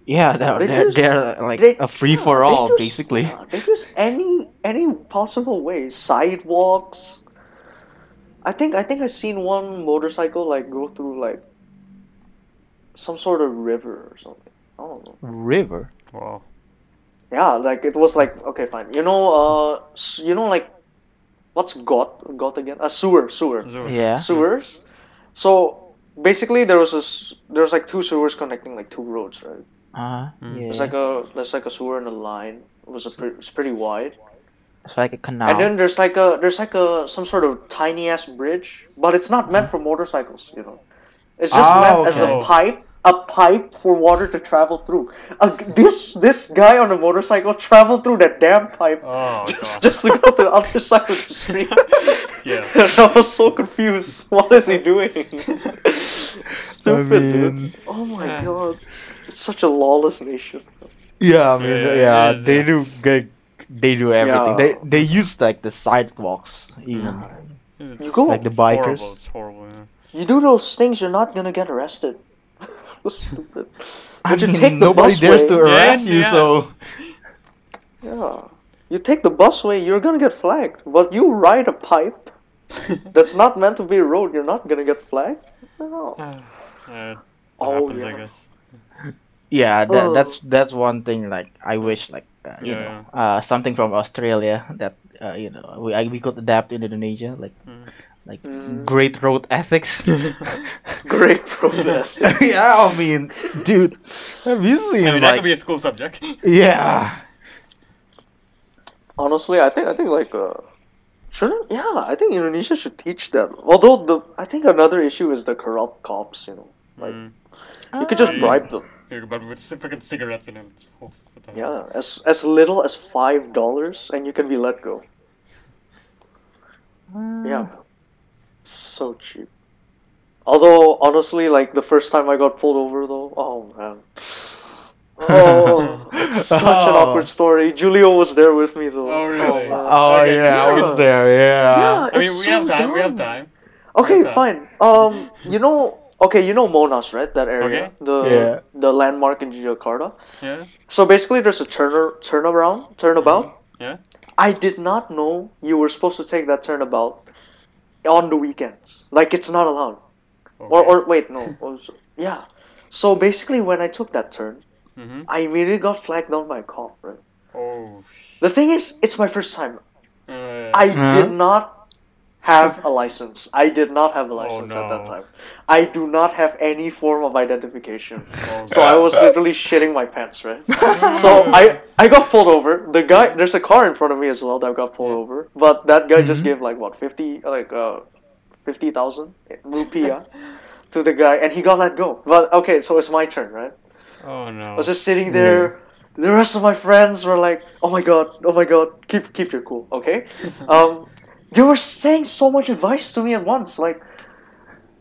yeah, they're They they're, use- they're like They- a free yeah, for all use- basically. yeah, they use any any possible way, sidewalks. I think I think I seen one motorcycle like go through like some sort of river or something. I don't know. River. Wow. Yeah, like it was like okay, fine. You know, uh, you know, like what's got got again? A sewer, sewer, So- Yeah. sewers. So basically, there was a s- there was like two sewers connecting like two roads, right? Uh, Mm. yeah. It's like a there's like a sewer and a line. It was a pre- it's pretty wide. It's like a canal. And then there's like a there's like a some sort of tiny ass bridge, but it's not meant for motorcycles, you know. It's just Ah, meant as a pipe, a pipe for water to travel through. Uh, this this guy on a motorcycle traveled through that damn pipe Oh [laughs] just, just to go to the other side of the street. [laughs] Yes. [laughs] And I was so confused. What is he doing? Stupid, dude. mean- Oh my god. It's such a lawless nation. Yeah, I mean, Yeah, yeah, it is, they yeah. do get, they do everything. Yeah. They they use like the sidewalks even. It's You go- Like the bikers. Horrible. It's horrible. Yeah. You do those things, you're not gonna get arrested. Stupid. I But you mean, take the nobody dares busway. to arrest Yes, you, yeah. so Yeah. You take the busway, you're gonna get flagged. But you ride a pipe [laughs] that's not meant to be a road, you're not gonna get flagged? No. [sighs] Yeah, that Oh, happens, I yeah. guess. yeah, that, Oh. that's that's one thing. Like I wish, like uh, you Yeah, know, uh, something from Australia that uh, you know we I, we could adapt in Indonesia. Like Mm. Like Mm. great road ethics. [laughs] [laughs] Great protest. [laughs] yeah, I mean, dude, have you seen I mean, that could be a school subject. yeah? Honestly, I think I think like uh, shouldn't yeah, I think Indonesia should teach that. Although the I think another issue is the corrupt cops. You know, like Mm. you could just bribe them. Yeah, but with freaking cigarettes in it. Oh, what? Yeah, as as little as five dollars, and you can be let go. Yeah, so cheap. Although honestly, like the first time I got pulled over, though, oh man, [laughs] oh, it's [laughs] such an Oh. awkward story. Julio was there with me though. Oh, really? man. Oh Okay, yeah, I was there. Yeah. Yeah, I mean, it's we have so time. We have dumb. time. Okay, Okay. fine. Um, you know, okay, you know Monas, right? That area, Okay. the Yeah. the landmark in Jakarta. Yeah. So basically, there's a turner turnaround, turnabout. Yeah. I did not know you were supposed to take that turnabout on the weekends. Like it's not allowed. Or Okay. or wait, no. [laughs] was- yeah. So basically, when I took that turn, Mhm. I immediately got flagged down by a cop. Right. Oh. The thing is, it's my first time. Uh, I Huh? did not have [laughs] a license. I did not have a Oh, license at that time. I do not have any form of identification. [laughs] oh, So I was literally shitting my pants, right? [laughs] So I I got pulled over. The guy, there's a car in front of me as well that got pulled Yeah. over. But that guy just Mhm. gave like what fifty, like uh, fifty thousand rupiah to the guy, and he got let go. But okay, so it's my turn, right? Oh no. I was just sitting there. The rest of my friends were like, "Oh my god, oh my god, keep keep your cool, okay?" Um, they were saying so much advice to me at once, like,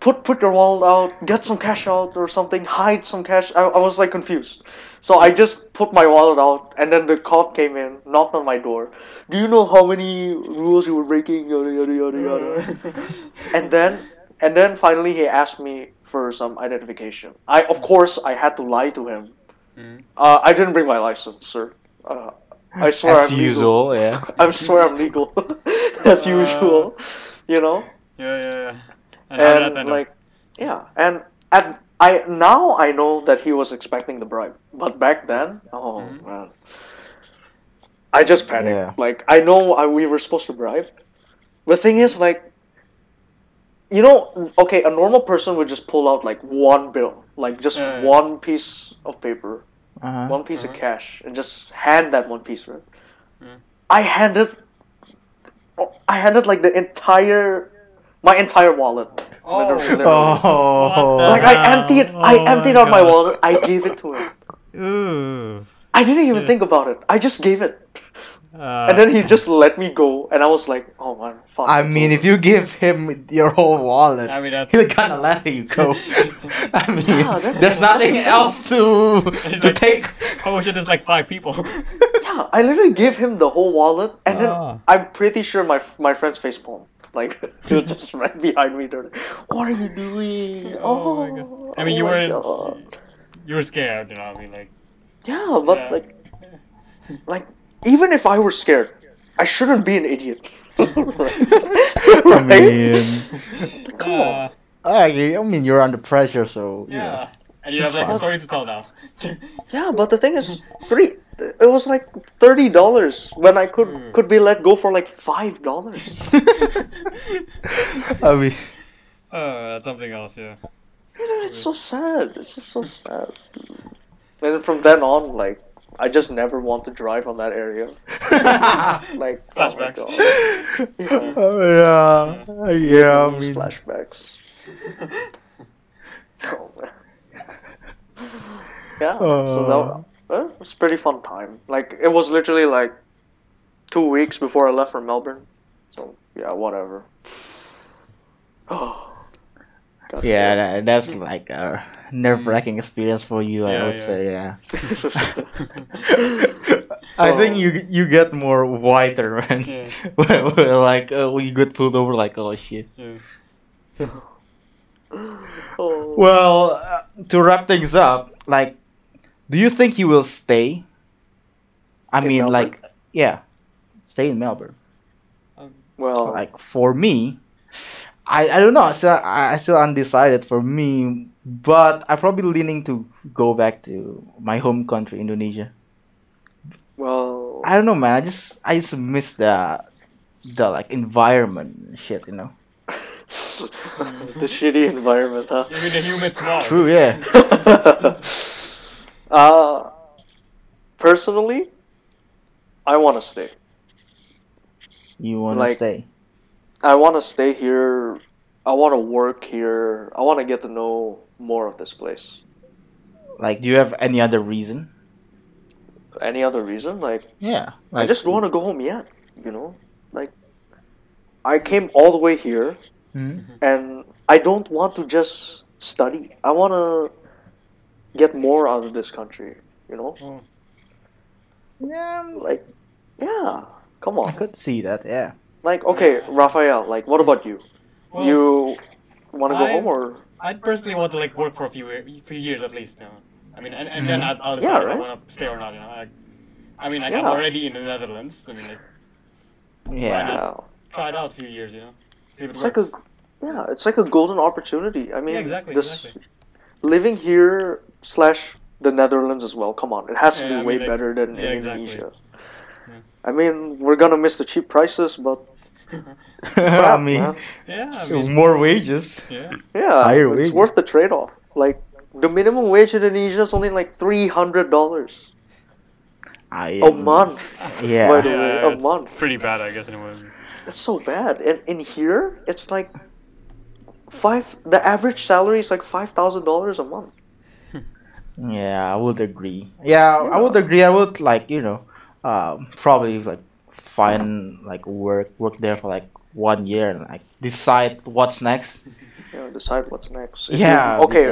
"Put put your wallet out, get some cash out or something, hide some cash." I, I was like confused, so I just put my wallet out, and then the cop came in, knocked on my door. Do you know how many rules you were breaking? Yada yada yada yada. [laughs] and then and then finally he asked me for some identification. I of course I had to lie to him. Mm. Uh, I didn't bring my license, sir. Uh, I swear As I'm usual, yeah. legal. [laughs] I swear I'm legal, [laughs] as Uh, usual. You know, Yeah, yeah, yeah. And, and that end up? like, yeah, and at I now I know that he was expecting the bribe, but back then, oh Mhm. man, I just panicked. Yeah. Like I know I, we were supposed to bribe. The thing is, like, you know, okay, a normal person would just pull out like one bill, like just Yeah, yeah. one piece of paper, Uh-huh. one piece Uh-huh. of cash, and just hand that one piece, right? Yeah. I handed, I handed like the entire, my entire wallet. Oh. Literally. Oh. What Like I emptied, I Oh emptied out my God. wallet. I gave it to him. Ooh. I didn't even Yeah. think about it. I just gave it, Uh, and then he just let me go, and I was like, "Oh man, fuck." I mean, over." if you give him your whole wallet, I mean, that's. he'll kind of let you go. [laughs] I mean, Yeah, that's- there's nothing [laughs] else to He's to like- take. Oh shit! There's like five people. yeah, I literally gave him the whole wallet, and then Ah. I'm pretty sure my my friend's face palm. Like [laughs] he was just right behind me. They're like, "What are you doing?" Oh my God. I mean, oh you were- God." you were scared, you know. I mean, like. Yeah, but Yeah. like, like even if I were scared, I shouldn't be an idiot. [laughs] [laughs] I right? mean, [laughs] Come on. Uh, I, I mean, you're under pressure, so yeah. And you have like a story to tell now. Yeah, but the thing is, three. It was like thirty dollars when I could Hmm. could be let go for like five dollars. I mean, uh, that's something else, yeah. It's so sad. It's just so sad. And from then on, like, I just never want to drive on that area. [laughs] [laughs] Like, Flashbacks. Oh my God. Yeah. Oh, yeah, yeah. I mean, flashbacks. [laughs] Oh, man. Yeah, Uh. so that uh, was a pretty fun time. Like it was literally like two weeks before I left for Melbourne. So yeah, whatever. [sighs] Oh. God yeah, that, that's like a nerve-wracking experience for you. I would yeah. say, yeah. [laughs] [laughs] I think you you get more whiter when, Yeah. [laughs] when, when, like uh, when you get pulled over. Like, oh shit. Yeah. oh. Well, uh, to wrap things up, like, do you think you will stay? I In mean, Melbourne? like, yeah, stay in Melbourne. well, Like for me, I I don't know. I still I I still undecided for me, but I'm probably leaning to go back to my home country, Indonesia. well, I don't know, man. I just I just miss the the like environment shit, you know. [laughs] the shitty environment, huh? You mean the humid smog? True, yeah. [laughs] uh, personally, I want to stay. You want to Like- stay? I want to stay here. I want to work here. I want to get to know more of this place. Like, do you have any other reason? Any other reason? Like, Yeah. I just don't want to go home yet. You know, like, I came all the way here, Hmm? and I don't want to just study. I want to get more out of this country. You know, Oh, Yeah, like, yeah. Come on. I could see that. Yeah. Like, okay, Raphael. Like, what about you? well, you want to go I- home or? I'd personally want to like work for a few few years at least. You know? I mean, and, and then Mhm. I'll, I'll Yeah, decide if. I want to stay or not. You know, like, I mean, like, Yeah. I'm already in the Netherlands. I mean, like, Yeah. Try it out a few years. You know, see if it It's like a yeah, it's like a golden opportunity. I mean, Yeah, exactly, this exactly. living here slash the Netherlands as well. Come on, it has to Yeah, be I mean, way like- better than exactly. Indonesia. Yeah. I mean, we're gonna miss the cheap prices, but I [laughs] crap, mean, yeah, I mean, more wages. yeah. yeah, Higher it's wage. worth the trade-off. Like the minimum wage in Indonesia is only like three hundred dollars I a am- month. [laughs] Yeah. By the way, yeah, a month. pretty bad, I guess, in a way. It's so bad. And in here, it's like five. The average salary is like five thousand dollars a month. [laughs] Yeah, I would agree. Yeah, I would agree. I would like you know, um, probably like find like work work there for like one year and like decide what's next. know, decide what's next. If Yeah, you- okay.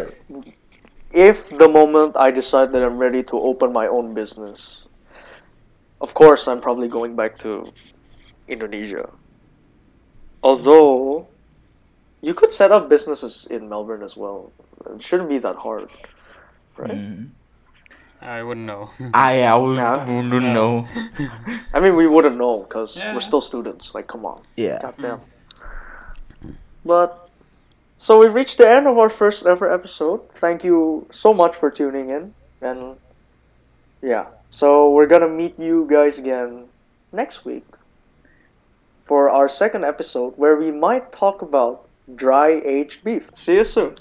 If the moment I decide that I'm ready to open my own business, of course I'm probably going back to Indonesia. Although, you could set up businesses in Melbourne as well. It shouldn't be that hard, right? Mm. I wouldn't know. [laughs] Ah, I I would, Yeah. wouldn't know. I mean, we wouldn't know because Yeah. we're still students. Like, come on. Yeah. Goddamn. Mm. But so we reached the end of our first ever episode. Thank you so much for tuning in. And yeah, so we're gonna meet you guys again next week for our second episode where we might talk about dry aged beef. See you soon.